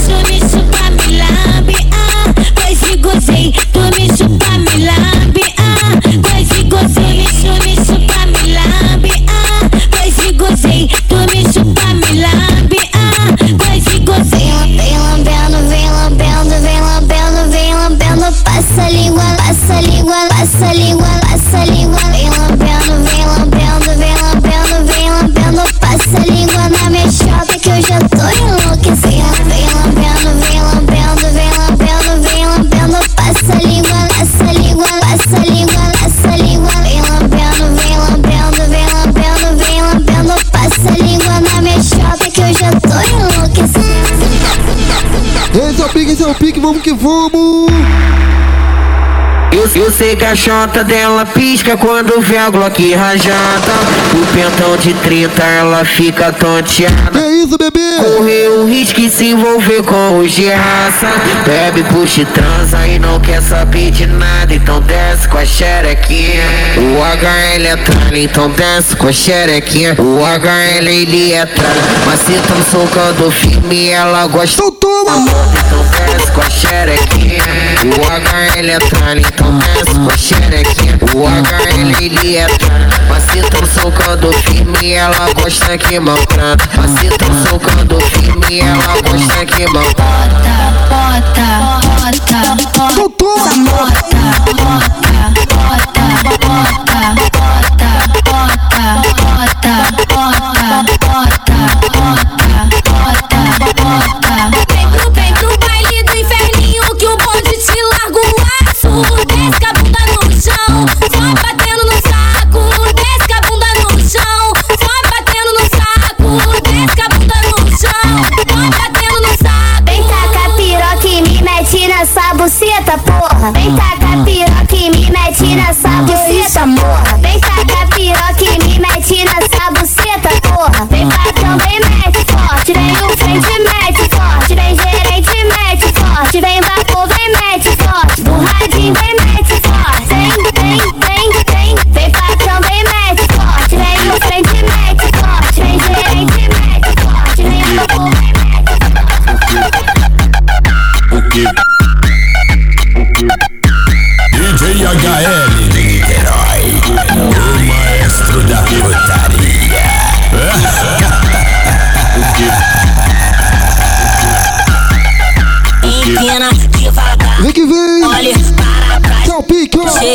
A língua, passa língua, passa língua. Vem lambendo, vem lambendo, vem lambendo, vem lambendo. Passa a língua na minha chota que eu já tô enlouquecendo. Vem lambendo, vem lambendo, vem lambendo, vem lambendo. Passa a língua, passa língua, passa língua, passa língua. Vem lambendo, vem lambendo, vem lambendo, vem lambendo. Passa a língua na minha chota que eu já tô enlouquecendo.
Esse é o pique, esse é o pique, vamos que vamos!
Eu, sei que a chota dela pisca quando vê a Glock rajada O pentão de 30 ela fica tonteada.
Que isso, bebê?
Correu o risco de se envolver com os de raça Bebe, puxa e transa e não quer saber de nada Então desce com a xerequinha. O HL é tralha, então desce com a xerequinha. O HL ele é tralha Mas se tão socando firme ela gosta.
Então toma!
Xerequinha O HL é tralha, então desce com xerequinha O HL ele é tralha Mas se tão socando firme ela gosta que maltrata Mas se tão socando firme ela gosta que maltrata
Bota, bota, bota,
Então toma!
bota, bota, bota, bota, bota, bota, bota, bota, bota, bota.
Porra. Vem tacar piroca e me mete nessa buceta,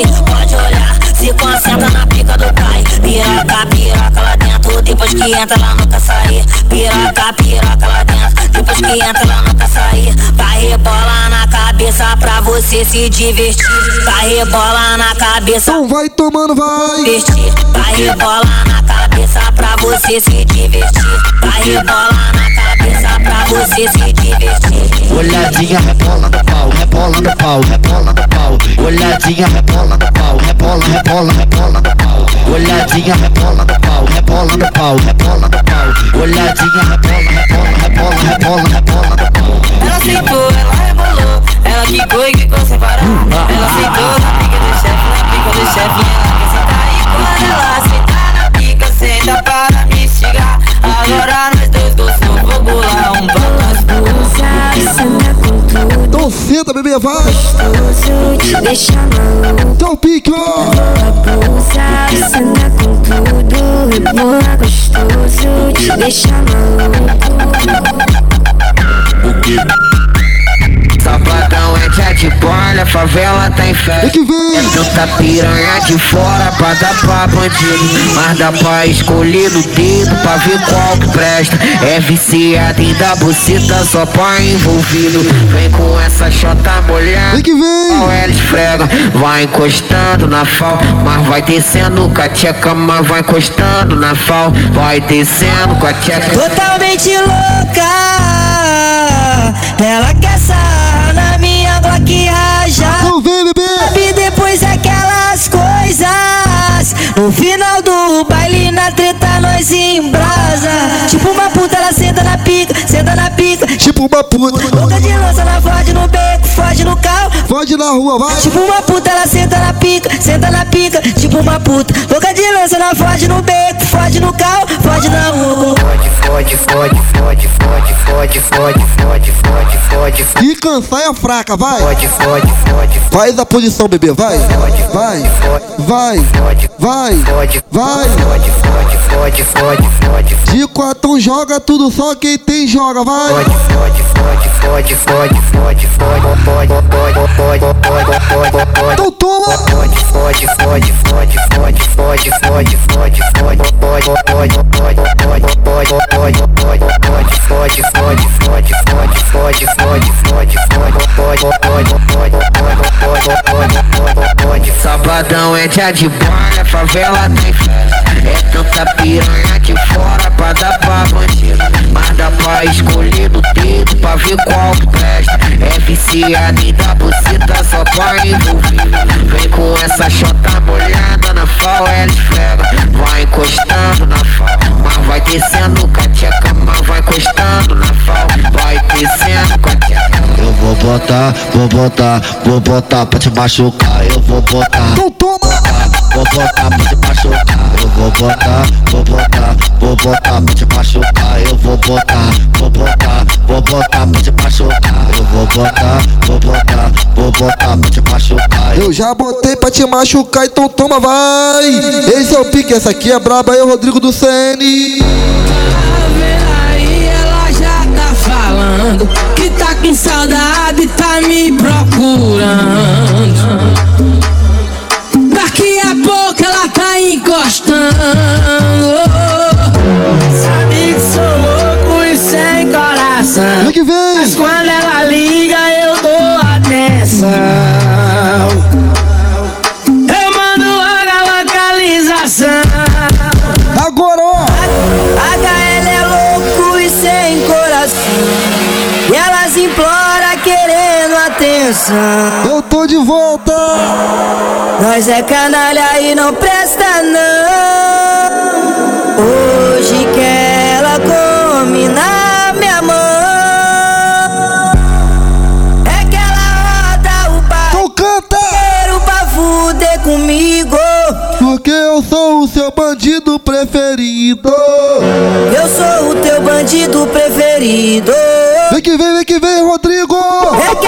Pode olhar, se concentra na pica do pai.
Piroca, piroca lá dentro,
depois que entra lá nunca sair. Piroca, piroca lá dentro, depois que entra lá nunca sair. Vai rebola na cabeça pra você se divertir. Vai rebola na cabeça.
Não vai tomando, vai.
Vestir. Vai rebola na cabeça pra você se divertir. Vai rebola na você se divertir.
Olhadinha rebola no pau, rebola no pau, rebola no pau. Olhadinha rebola no pau, rebola, rebola, rebola no pau. Olhadinha rebola no pau, rebola no pau, rebola no pau. Olhadinha rebola, rebola, rebola, rebola, rebola pau.
Ela sentou, ela rebolou, ela quicou e quicou sem parar. Ela sentou na pica do chefe, na pica do chefe, ela quer sentar e quando ela sentar na pica, senta para. Agora nós dois gostou, vou bolar um
Então senta, bebê, vai.
Gostoso, te deixa maluco.
Então pique, ó.
Abusa, cena com tudo. Rebola gostoso, te deixa maluco.
Sabadão é dia de bolha, favela tá em festa.
que vem.
É tanta piranha de fora pra dar pra bandido. Mas dá pra escolher no dedo pra ver qual que presta. É viciado em dar buceta só pra envolvido. Vem com essa chota molhada.
Que vem.
Qual ela esfrega, vai encostando na fal. Mas vai descendo com a tcheca, mas vai encostando na fal. Vai descendo com a tcheca.
Totalmente louca, ela quer sarrar
vem, bebê.
E depois aquelas coisas. No final do baile, na treta, nós embrasa. Tipo uma puta, ela senta na pica, senta na pica.
Tipo uma puta.
Boca de lança, ela foge no beco, foge no carro.
Foge na rua, vai.
Tipo uma puta, ela senta na pica, senta na pica. Tipo uma puta. Boca de lança, ela foge no beco, foge no carro, foge na rua.
Fode, fode, fode, fode, fode, fode, fode, fode, fode, fode.
E cansaia fraca, vai.
Fode, fode, fode,
Faz a posição, bebê, vai. Vai. Vai. Vai vai,
vai.
De quatro joga tudo, só quem tem joga, vai. Então toma.
Sabadão é dia de bola, favela tem festa. É tanta piranha de fora pra dar pra bandido. Mas dá pra escolher no dedo pra ver qual presta. É viciado em dar buceta só pra envolvido. Vem com essa chota molhada na fal, ela esfrega. Vai encostando na fal, mas vai descendo com a tcheca, mas vai encostando na fal. Vai descendo com a tcheca.
Eu vou botar, vou botar, vou botar pra te machucar. Eu vou botar. Botar pra te machucar. Eu vou botar, vou botar, vou botar pra te machucar. Eu vou botar, vou botar, vou botar pra te machucar. Eu vou botar, vou botar, vou botar pra te machucar.
Eu já botei pra te machucar, então toma, vai. Esse é o pique, essa aqui é braba, eu, Rodrigo do CN.
Aí ela já tá falando que tá com saudade, tá me procurando. Pouco ela tá encostando. Sabe que sou louco e sem coração.
Que vem.
Mas quando ela liga, eu dou atenção.
Atenção.
Eu tô de volta.
Nós é canalha e não presta não. Hoje quer ela come na minha mão. É que ela roda o
Então canta.
barulho pra fuder comigo.
Porque eu sou o seu bandido preferido.
Eu sou o teu bandido preferido.
Vem que vem, vem que vem, Rodrigo.
É que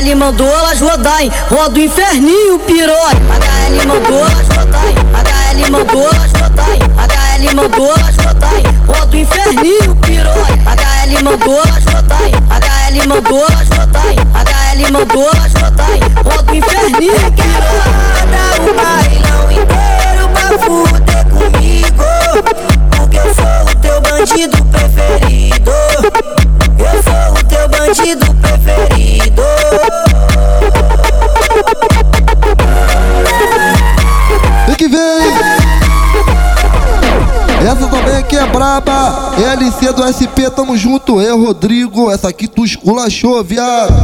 HL mandou elas rodarem. Roda o inferninho, pirói. HL mandou elas rodarem. HL mandou elas rodarem. HL mandou elas rodarem. Roda o inferninho, pirói. HL mandou elas rodarem. HL mandou elas rodarem. HL mandou elas rodarem. Roda o inferninho, pirói. o bailão
é braba. LC do SP, tamo junto. É Rodrigo, essa aqui tu esculachou, viado.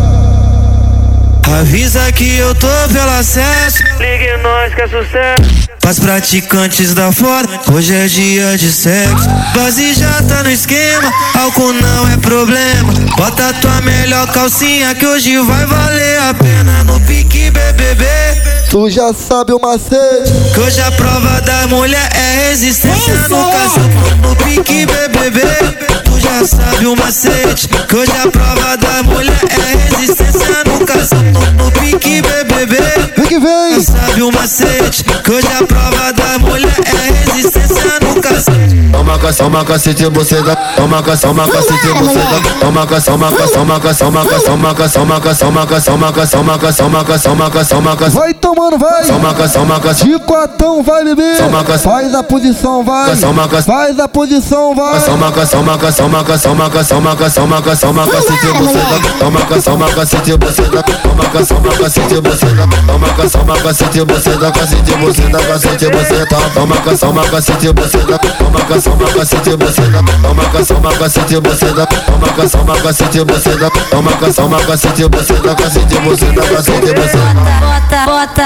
Avisa que eu tô pelo acesso.
Ligue nós que é sucesso.
Pras praticantes da foda, hoje é dia de sexo. Base já tá no esquema, álcool não é problema. Bota tua melhor calcinha que hoje vai valer a pena no pique BBB.
Tu já sabe o macete.
Que hoje a prova da mulher é resistência no caso no pique BBB. Tu já sabe o macete. Que hoje a prova da mulher é resistência no caso no, no pique BBB.
Vem que vem.
Sabe o macete. Que hoje a prova da mulher é resistência no cacete.
Toma ca, toma cacete, você dá. Toma ca, toma cacete, você dá. Toma ca, toma ca, toma ca, toma ca, toma ca, toma ca, toma ca, toma ca, toma ca, toma ca, toma ca, toma ca.
Vai tomando, vai.
Toma ca, toma ca.
De quatão, vai beber.
Toma ca.
Faz a posição, vai.
Toma ca.
Faz a posição, vai.
Toma ca, toma ca, toma ca, toma ca, toma ca, toma ca, toma cacete, você dá. Toma ca, toma cacete, você dá. Toma ca, toma cacete, você dá. Toma ca, toma cacete, você dá. Cacete, você dá. Cacete, você dá. Toma ca, toma cacete, você dá. Toma ca, toma cacete, você dá. Toma ca, toma cacete, você dá. Toma ca, toma cacete,
mano, vai. Chicotão vai beber. Faz a posição, vai. Faz a posição, vai. Só
cação, macação, macação, macação, macação, macação, macacete, você tá. Toma cação, macacete, você tá. Toma cação, macacete, você tá. Toma cação, macacete, você tá. Cacete, você tá.
Cacete, você tá. Toma cação, macacete, você tá. Toma cação, macacete, você tá. Toma cação, macacete, você tá. Toma cação, macacete, você tá.
Toma cação, macacete, você tá. Cacete, você tá. Cacete, você. Bota, bota.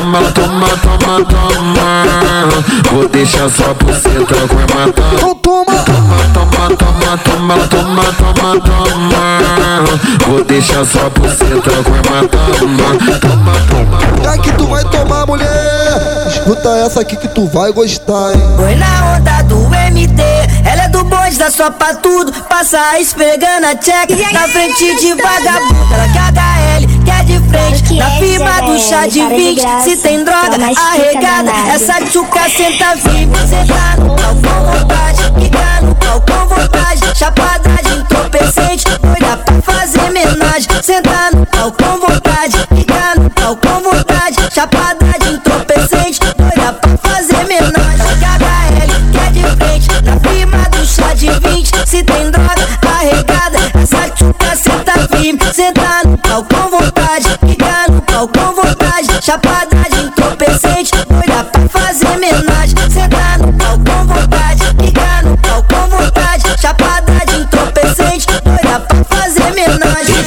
toma, toma, toma, toma. Vou deixar sua buceta com matar.
Então toma.
Toma, toma, toma, toma, toma, toma. Vou deixar sua buceta com matar. Toma, toma, toma.
É que tu vai tomar, mulher. Escuta essa aqui que tu vai gostar, hein.
Foi na onda do MT, ela é do bonde, dá só pra tudo. Passa esfregando a check na frente de vagabundo. Ela quer HL, quer de frente, na firma do chá de 20. Tem droga arregada, essa tchuca senta firme. Senta no pau com vontade, fica no pau com vontade. Chapada de entorpecente, doida pra fazer homenagem. Senta no pau com vontade, fica no pau com vontade. Chapada de entorpecente, doida pra fazer homenagem. HL, quer de frente, na firma do chá de 20. Se tem droga arregada, essa tchuca senta firme. Senta no pau com vontade, fica no pau com vontade. Chapada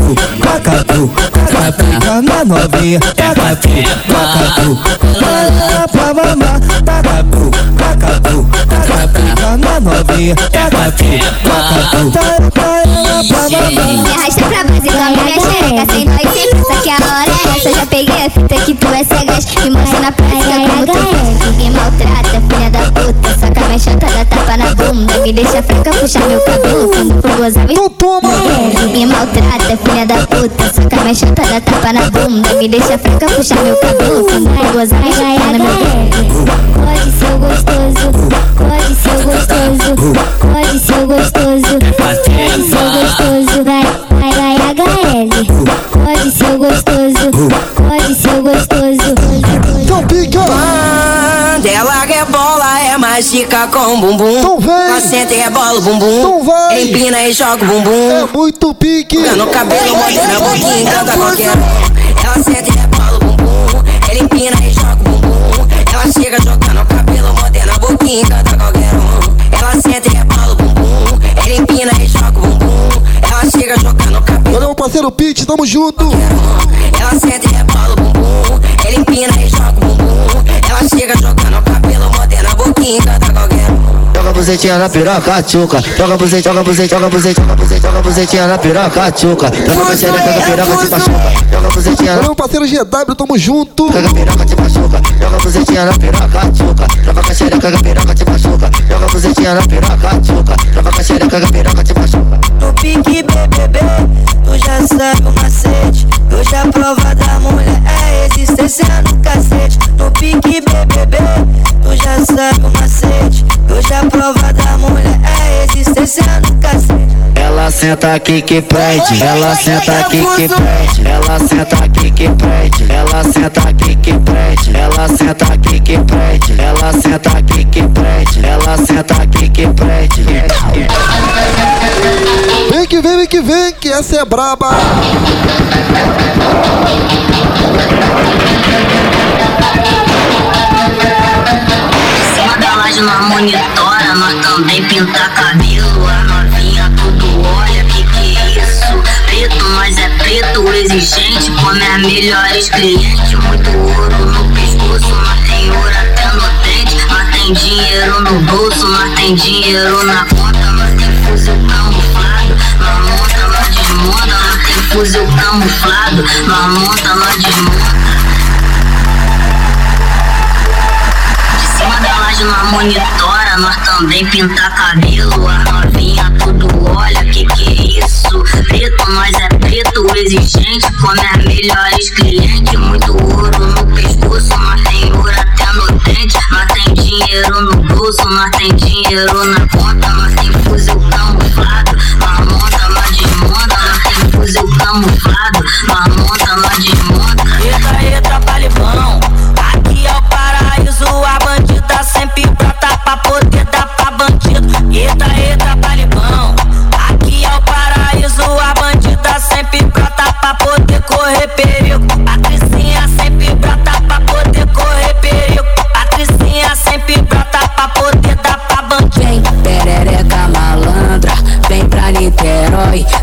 Tacapu, tacapu, tacapu, na novinha. Tacapu, tacapu, tacapu, pra mamar. Tacapu, tacapu, tacapu, na novinha. Tacapu, tacapu, tacapu, pra mamar.
Me arrasta pra base com a minha xereca Sem nós sem que a hora é essa Já peguei a fita que tu é cegas Me mostra na prática como tu é Me maltrata, filha da Soca minha chata, dá tapa na bunda. Me deixa fraca, puxa meu cabelo. Fundo por gozar, me Me maltrata, filha da puta. Soca minha chata, dá tapa na bunda. Me deixa fraca, puxa meu cabelo. Fundo por gozar, me chata meu pé Pode ser gostoso Pode ser gostoso Pode ser gostoso. Pode ser gostoso Vai, vai, vai HL Pode ser gostoso
estica com o bumbum.
Então vem.
Ela senta e rebola o bumbum.
Então vai.
Empina e joga o bumbum.
É muito pique.
No cabelo, mordendo a boquinha, encanta qualquer um. Ela senta e rebola o bumbum. Ele empina e joga o bumbum. Ela chega jogando o cabelo, mordendo a boquinha, encanta qualquer um. Ela senta e rebola o bumbum. Ele empina e joga o bumbum. Ela chega jogando o cabelo.
Valeu, parceiro Pete, tamo junto.
Ela senta e rebola o bumbum. Ele empina e joga o bumbum. Ela chega jogando o cabelo, mordendo a boquinha, encanta qualquer.
Joga a buzetinha na piroca, tchuca. Joga buzete, joga buzete, joga buzete, joga buzete, joga a buzetinha na piroca, tchuca. Joga xereca, joga a piroca, te machuca. Joga a buzetinha na
Valeu, parceiro GW, tamo junto.
Joga piroca, te machuca. Joga a buzetinha na piroca, tchuca. Joga a xereca, joga a piroca, te machuca. Joga a buzetinha na piroca, tchuca. Joga a xereca, joga a piroca, te machuca.
No pique BBB, tu já sabe o macete. Hoje a prova da mulher é existência no cacete. No pique BBB, tu já sabe o macete. Hoje a prova da mulher é existência no cacete.
Ela senta aqui que prende, ela senta aqui que prende, ela senta aqui que prende, ela senta aqui que prende, ela senta aqui que prende, ela senta aqui que prende, ela senta aqui que prende.
Vem que vem, vem que vem, que essa é braba.
cima da laje nós nós também pinta cabelo. A novinha tudo olha, que que é isso? Preto, nós é preto, exigente, come as melhores clientes. Muito ouro no pescoço, nós tem ouro até no dente. Nós tem dinheiro no bolso, nós tem dinheiro na conta, nós tem fuzil camuflado. Nós monta, nós desmonta, nós tem fuzil camuflado. Nós monta, nós desmonta. De cima da laje nós monitora, nós também pinta cabelo. A novinha tudo olha, que que é isso? Preto, nós é preto, exigente, come as melhores clientes. Muito ouro no pescoço, nós tem ouro até no dente. Nós tem dinheiro no bolso, nós tem dinheiro na conta, nós tem fuzil camuflado. Nós monta, nós desmonta, nós tem fuzil camuflado. Nós monta, nós desmonta.
Eita, eita, palibão. Aqui é o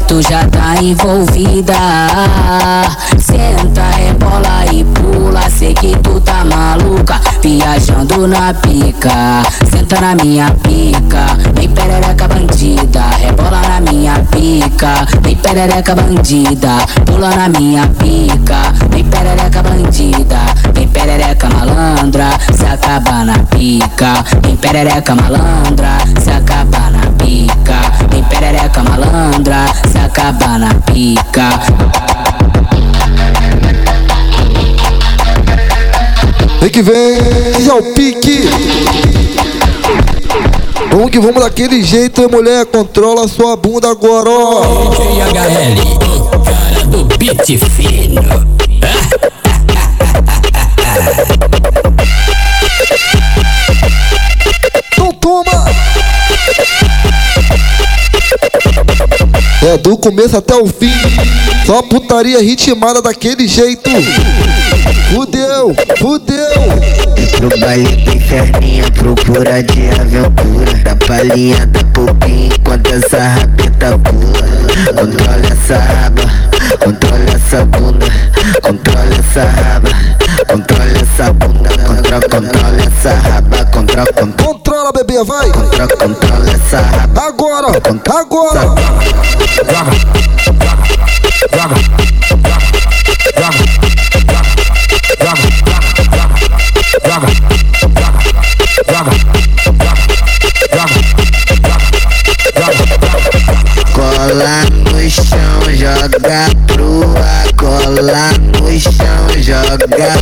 tu já tá envolvida. Senta, rebola e pula, sei que tu tá maluca, viajando na pica. Senta na minha pica, vem perereca bandida, rebola na minha pica. Vem perereca bandida, pula na minha pica. Vem perereca bandida, vem perereca malandra, se acaba na pica. Vem perereca malandra, se acaba na perereca malandra, se acaba na pica.
Vem que vem, que é o pique. Vamos que vamos daquele jeito, hein, mulher. Controla sua bunda agora, ó.
DJ HL, o cara do beat fino.
É do começo até o fim. Só putaria ritmada daquele jeito. Fudeu, fudeu.
Pro baile do inferninho, procura de aventura Da palhinha da popinha enquanto essa rabeta pula Controla essa raba, controla essa bunda Controla essa raba, controla essa bunda Controla, controla essa raba, controla, controla
Controla, bebê, vai.
Controla, controla essa raba
Agora, agora.
Joga, joga, joga, joga, joga, joga,
Cola no chão, joga Cola no chão, joga prua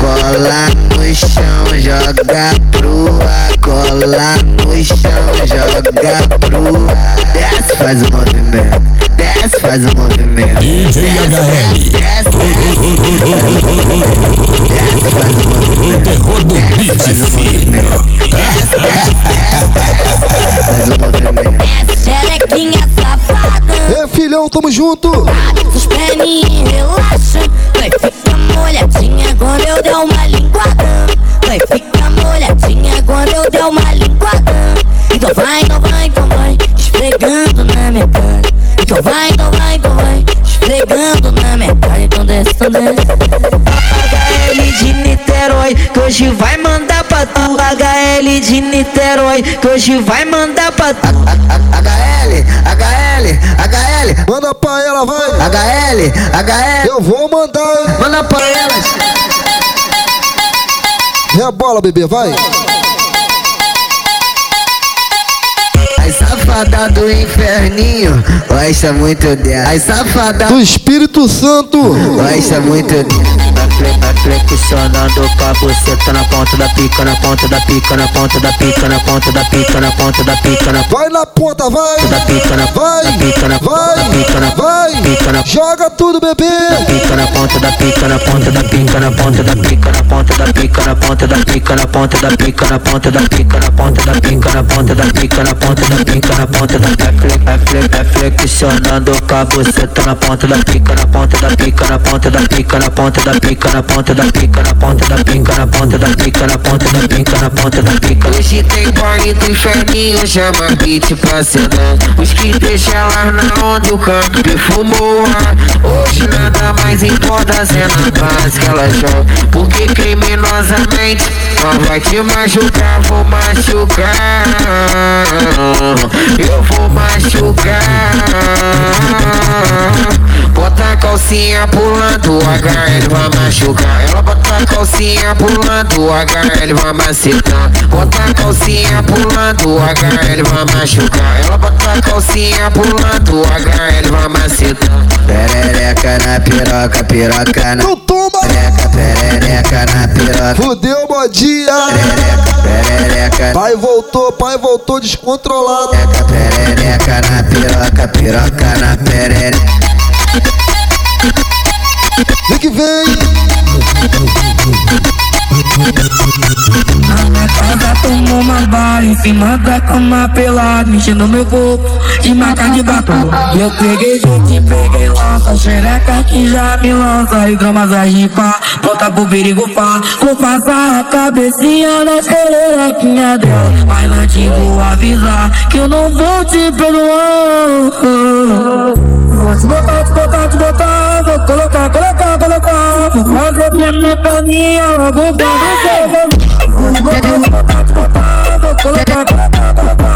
Cola no chão, joga prua Cola no chão, joga prua Desce, faz o movimento. Desce, faz o movimento.
DJ HL,
Desce,
O terror do beat fino.
Xerequinha safada.
Ê, filhão, tamo junto.
Os perninhos relaxam. Vai ficar molhadinha quando eu der uma linguada. Vai ficar molhadinha quando eu der uma linguada. Então vai, então vai, então vai. Esfregando na minha cara. Então vai, então vai, então vai. Esfregando na minha cara. Então desce, então desce.
HL de Niterói, que hoje vai mandar pra tu. HL de Niterói, que hoje vai mandar pra tu.
HL, HL, HL.
Manda pra ela, vai.
HL, HL.
Eu vou mandar?
Manda pra ela.
Rebola, bebê, vai.
As safadas do inferninho, gosta muito dela. As safadas
Do Espírito Santo.
gosta muito dela.
Flexionando com a buceta na ponta da pica, na ponta da pica, na ponta da pica, na ponta da pica, na ponta da pica, na
Vai na ponta, vai.
da pica, na
Vai.
da pica, na
Vai.
da pica, na
Vai.
pica, na
Joga tudo, bebê.
pica na ponta da pica, na ponta da pica, na ponta da pica, na ponta da pica, na ponta da pica, na ponta da pica, na ponta da pica, na ponta da pica, na ponta da pica, na ponta da pica, na ponta da pica, vai flexionando com a buceta na ponta da pica, na ponta da pica, na ponta da pica, na ponta da pica, na ponta da pica, na ponta da pica, na ponta da pica, na ponta da pica, na ponta da pica.
Hoje tem baile do inferninho, chama beat pra sedão Os que deixa lá na onda o canto perfumou Hoje nada mais importa a cena que ela joga. Porque criminosamente não vai te machucar, vou machucar. Eu vou machucar. Bota a calcinha pulando, o HL vai machucar Ela bota a calcinha pulando, o HL vai macetar Bota a calcinha pulando, o HL vai machucar Ela bota a calcinha pulando, o HL vai macetar
Perereca na piroca, piroca na
Não toma.
perereca, perereca na piroca.
Fudeu, modinha.
Perereca,
Pai voltou, pai voltou descontrolado.
perereca na piroca, piroca na perereca.
Vem que vem.
Casa tomou uma bala em cima da cama pelado, mexendo meu corpo de maca de batom. Eu peguei gente, peguei lança, xereca que já me lança, hidromassagem pá, bota pro perigo pá. Vou passar a cabecinha na xerequinha dela, mas antes vou avisar que eu não vou te perdoar. Vou te botar, te botar, te botar, vou colocar, colocar, colocar. Vou fazer minha paninha, vou pra
Coloca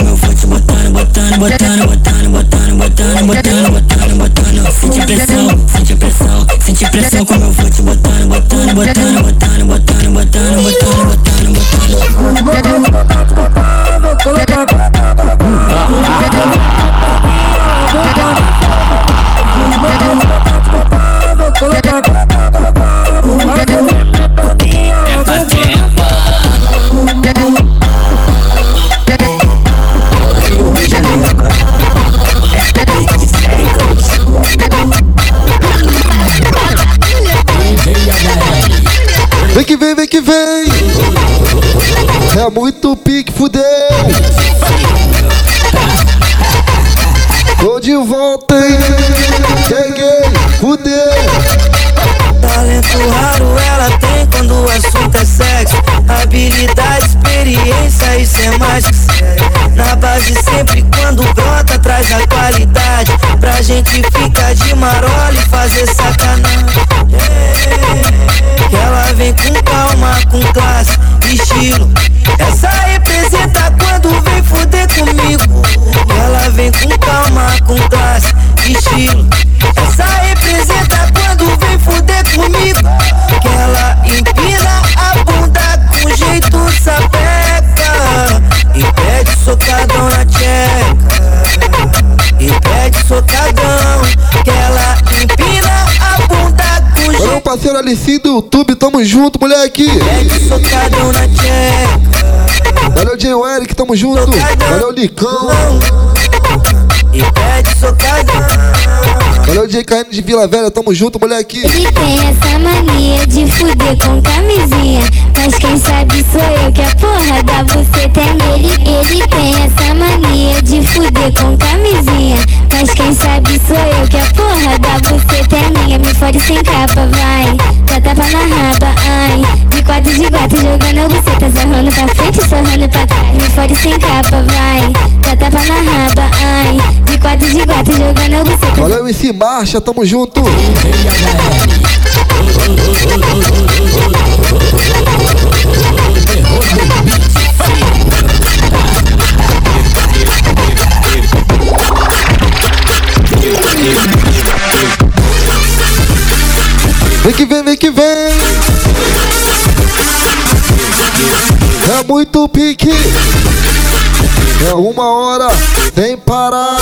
botando, botando, botando, botando, botando, botando, botando, botando. Sente pressão, sente pressão, sente pressão como eu vou te botando, botando, botando, botando, botando.
Gente ficar de marola e fazer sacanagem É, com classe, estilo. Essa representa quando vem fuder comigo. Ela vem com calma, com classe, estilo.
Parceiro Alici do YouTube, tamo junto, moleque. Valeu, Diego Eric, tamo junto. Valeu, Licão.
E pede socadão.
Valeu, JKN de Vila Velha, tamo junto, moleque.
Ele tem essa mania de fuder com camisinha. Mas quem sabe sou eu que a porra da buceta é nele. Ele tem essa mania de fuder com camisinha. Mas quem sabe sou eu que a porra da buceta é minha. Me fode sem capa, vai. Dá tapa na raba, ai. De quatro de quatro jogando a buceta. Sorrando pra frente, sorrando pra trás. Me fode sem capa, vai. Dá tapa na raba, ai. De quatro de quatro jogando a buceta.
Valeu, Marcha, tamo junto. Vem que vem, vem que vem. É muito pique. É uma hora sem parar.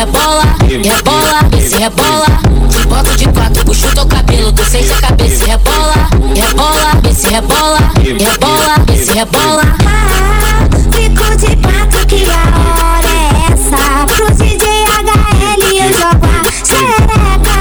Rebola, rebola, esse rebola. Te boto de quatro, puxa o teu cabelo, tu sente a cabeça e rebola, rebola, esse rebola, rebola, esse rebola.
Fico de quatro que a hora é essa. Pro DJ HL eu jogo a xereca.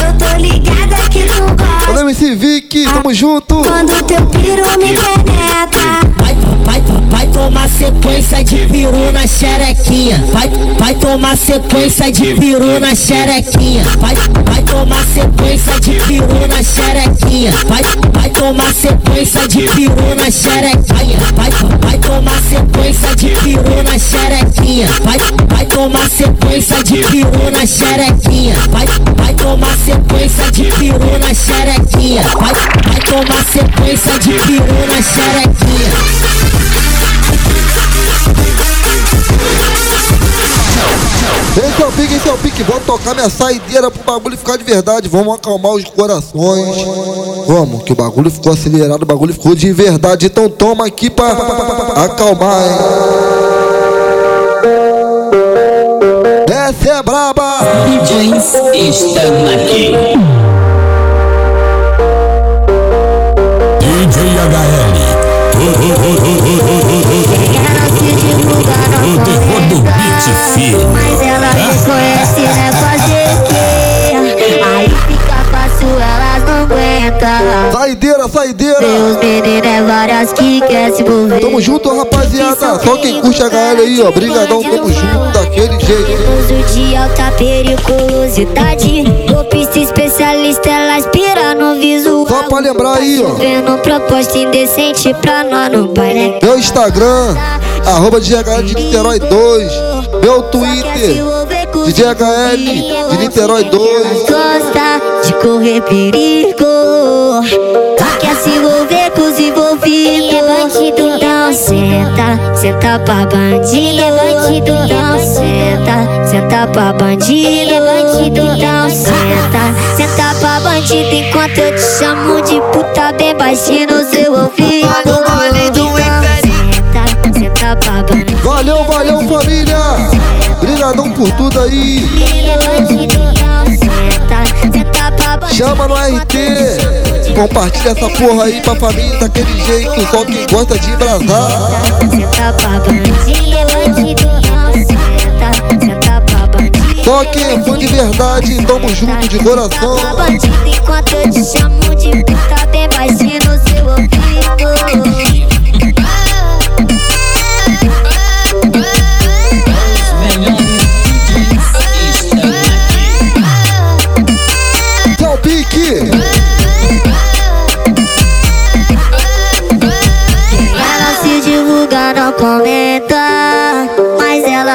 Eu tô ligada que tu gosta.
Valeu, MC Vic, tamo junto.
Quando teu piro me penetra
Vai, vai, vai tomar sequência de peru na xerequinha. Vai, vai tomar sequência de peru na xerequinha. Vai, vai tomar sequência de peru na xerequinha. Vai, vai tomar sequência de peru na xerequinha. Vai, vai tomar sequência de peru na xerequinha. Vai, vai tomar sequência de peru na xerequinha. Vai, vai tomar sequência de peru na xerequinha. Vai, vai tomar sequência de peru na xerequinha.
Esse é o pique, esse é o pique. Vou tocar minha saideira pro bagulho ficar de verdade. Vamos acalmar os corações. Vamos, que o bagulho ficou acelerado, o bagulho ficou de verdade. Então toma aqui pra acalmar, hein? Essa é braba!
DJs estão aqui. DJ HL. O terror do beat firme.
Mas ela reconhece, né? Fazer o quê? Aí fica fácil, elas não aguentam
Saideira, saideira!
Meus meninos é várias que quer se envolver
Tamo junto, rapaziada. Só quem curte a HL aí, ó. Brigadão, tamo junto daquele jeito.
Uso de alta periculosidade Golpista especialista, ela inspira no visual
Só pra lembrar aí, ó.
Vendo proposta indecente pra nós no baile
Meu Instagram, arroba DJHL de Niterói 2. Meu Twitter, DJHL de Niterói 2.
Gosta de correr perigo. Quer se envolver com os envolvidos. É bandido. Então senta, senta pra bandido. É bandido. Então senta, senta pra bandido. É bandido. Então senta, senta pra bandido. Enquanto eu te chamo de puta bem baixinho no seu ouvido Bandido
Valeu, valeu, família! Brigadão por tudo aí! Chama no RT! Compartilha essa porra aí pra família daquele jeito, só quem gosta de embrasar. Só quem é fã de verdade, tamo junto de coração.
Enquanto eu te chamo de puta bem baixinho no seu ouvido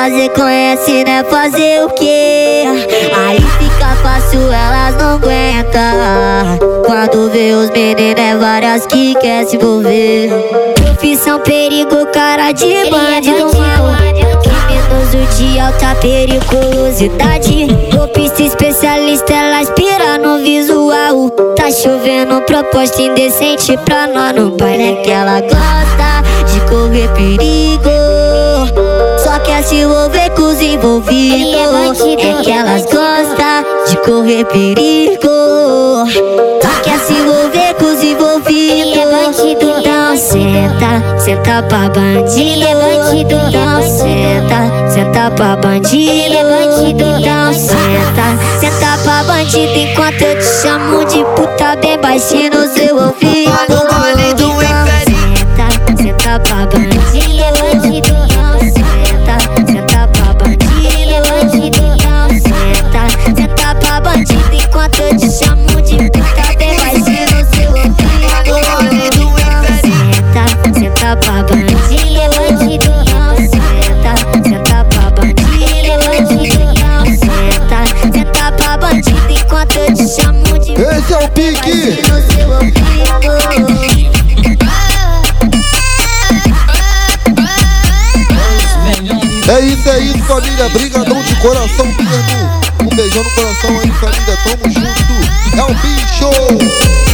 fazer, conhece, né? Fazer o quê? Aí fica fácil, elas não aguentam. Quando vê os meninos, é várias que quer se envolver. Profissão perigo, cara de bandido mal. Criminoso de alta periculosidade. Golpista especialista, ela chovendo proposta indecente pra nós no baile. É que ela gosta de correr perigo. Só quer se envolver com os envolvidos. É que elas gostam de correr perigo. Só quer se envolver com os envolvidos. Senta, senta pra bandido. Então senta, senta pra bandido. Então senta, senta pra bandido. Enquanto eu te chamo de puta bem baixinho no seu ouvido.
O pique. É isso, é isso, família. Brigadão de coração mesmo. Um beijão no coração aí, família. Tamo junto. É o bicho.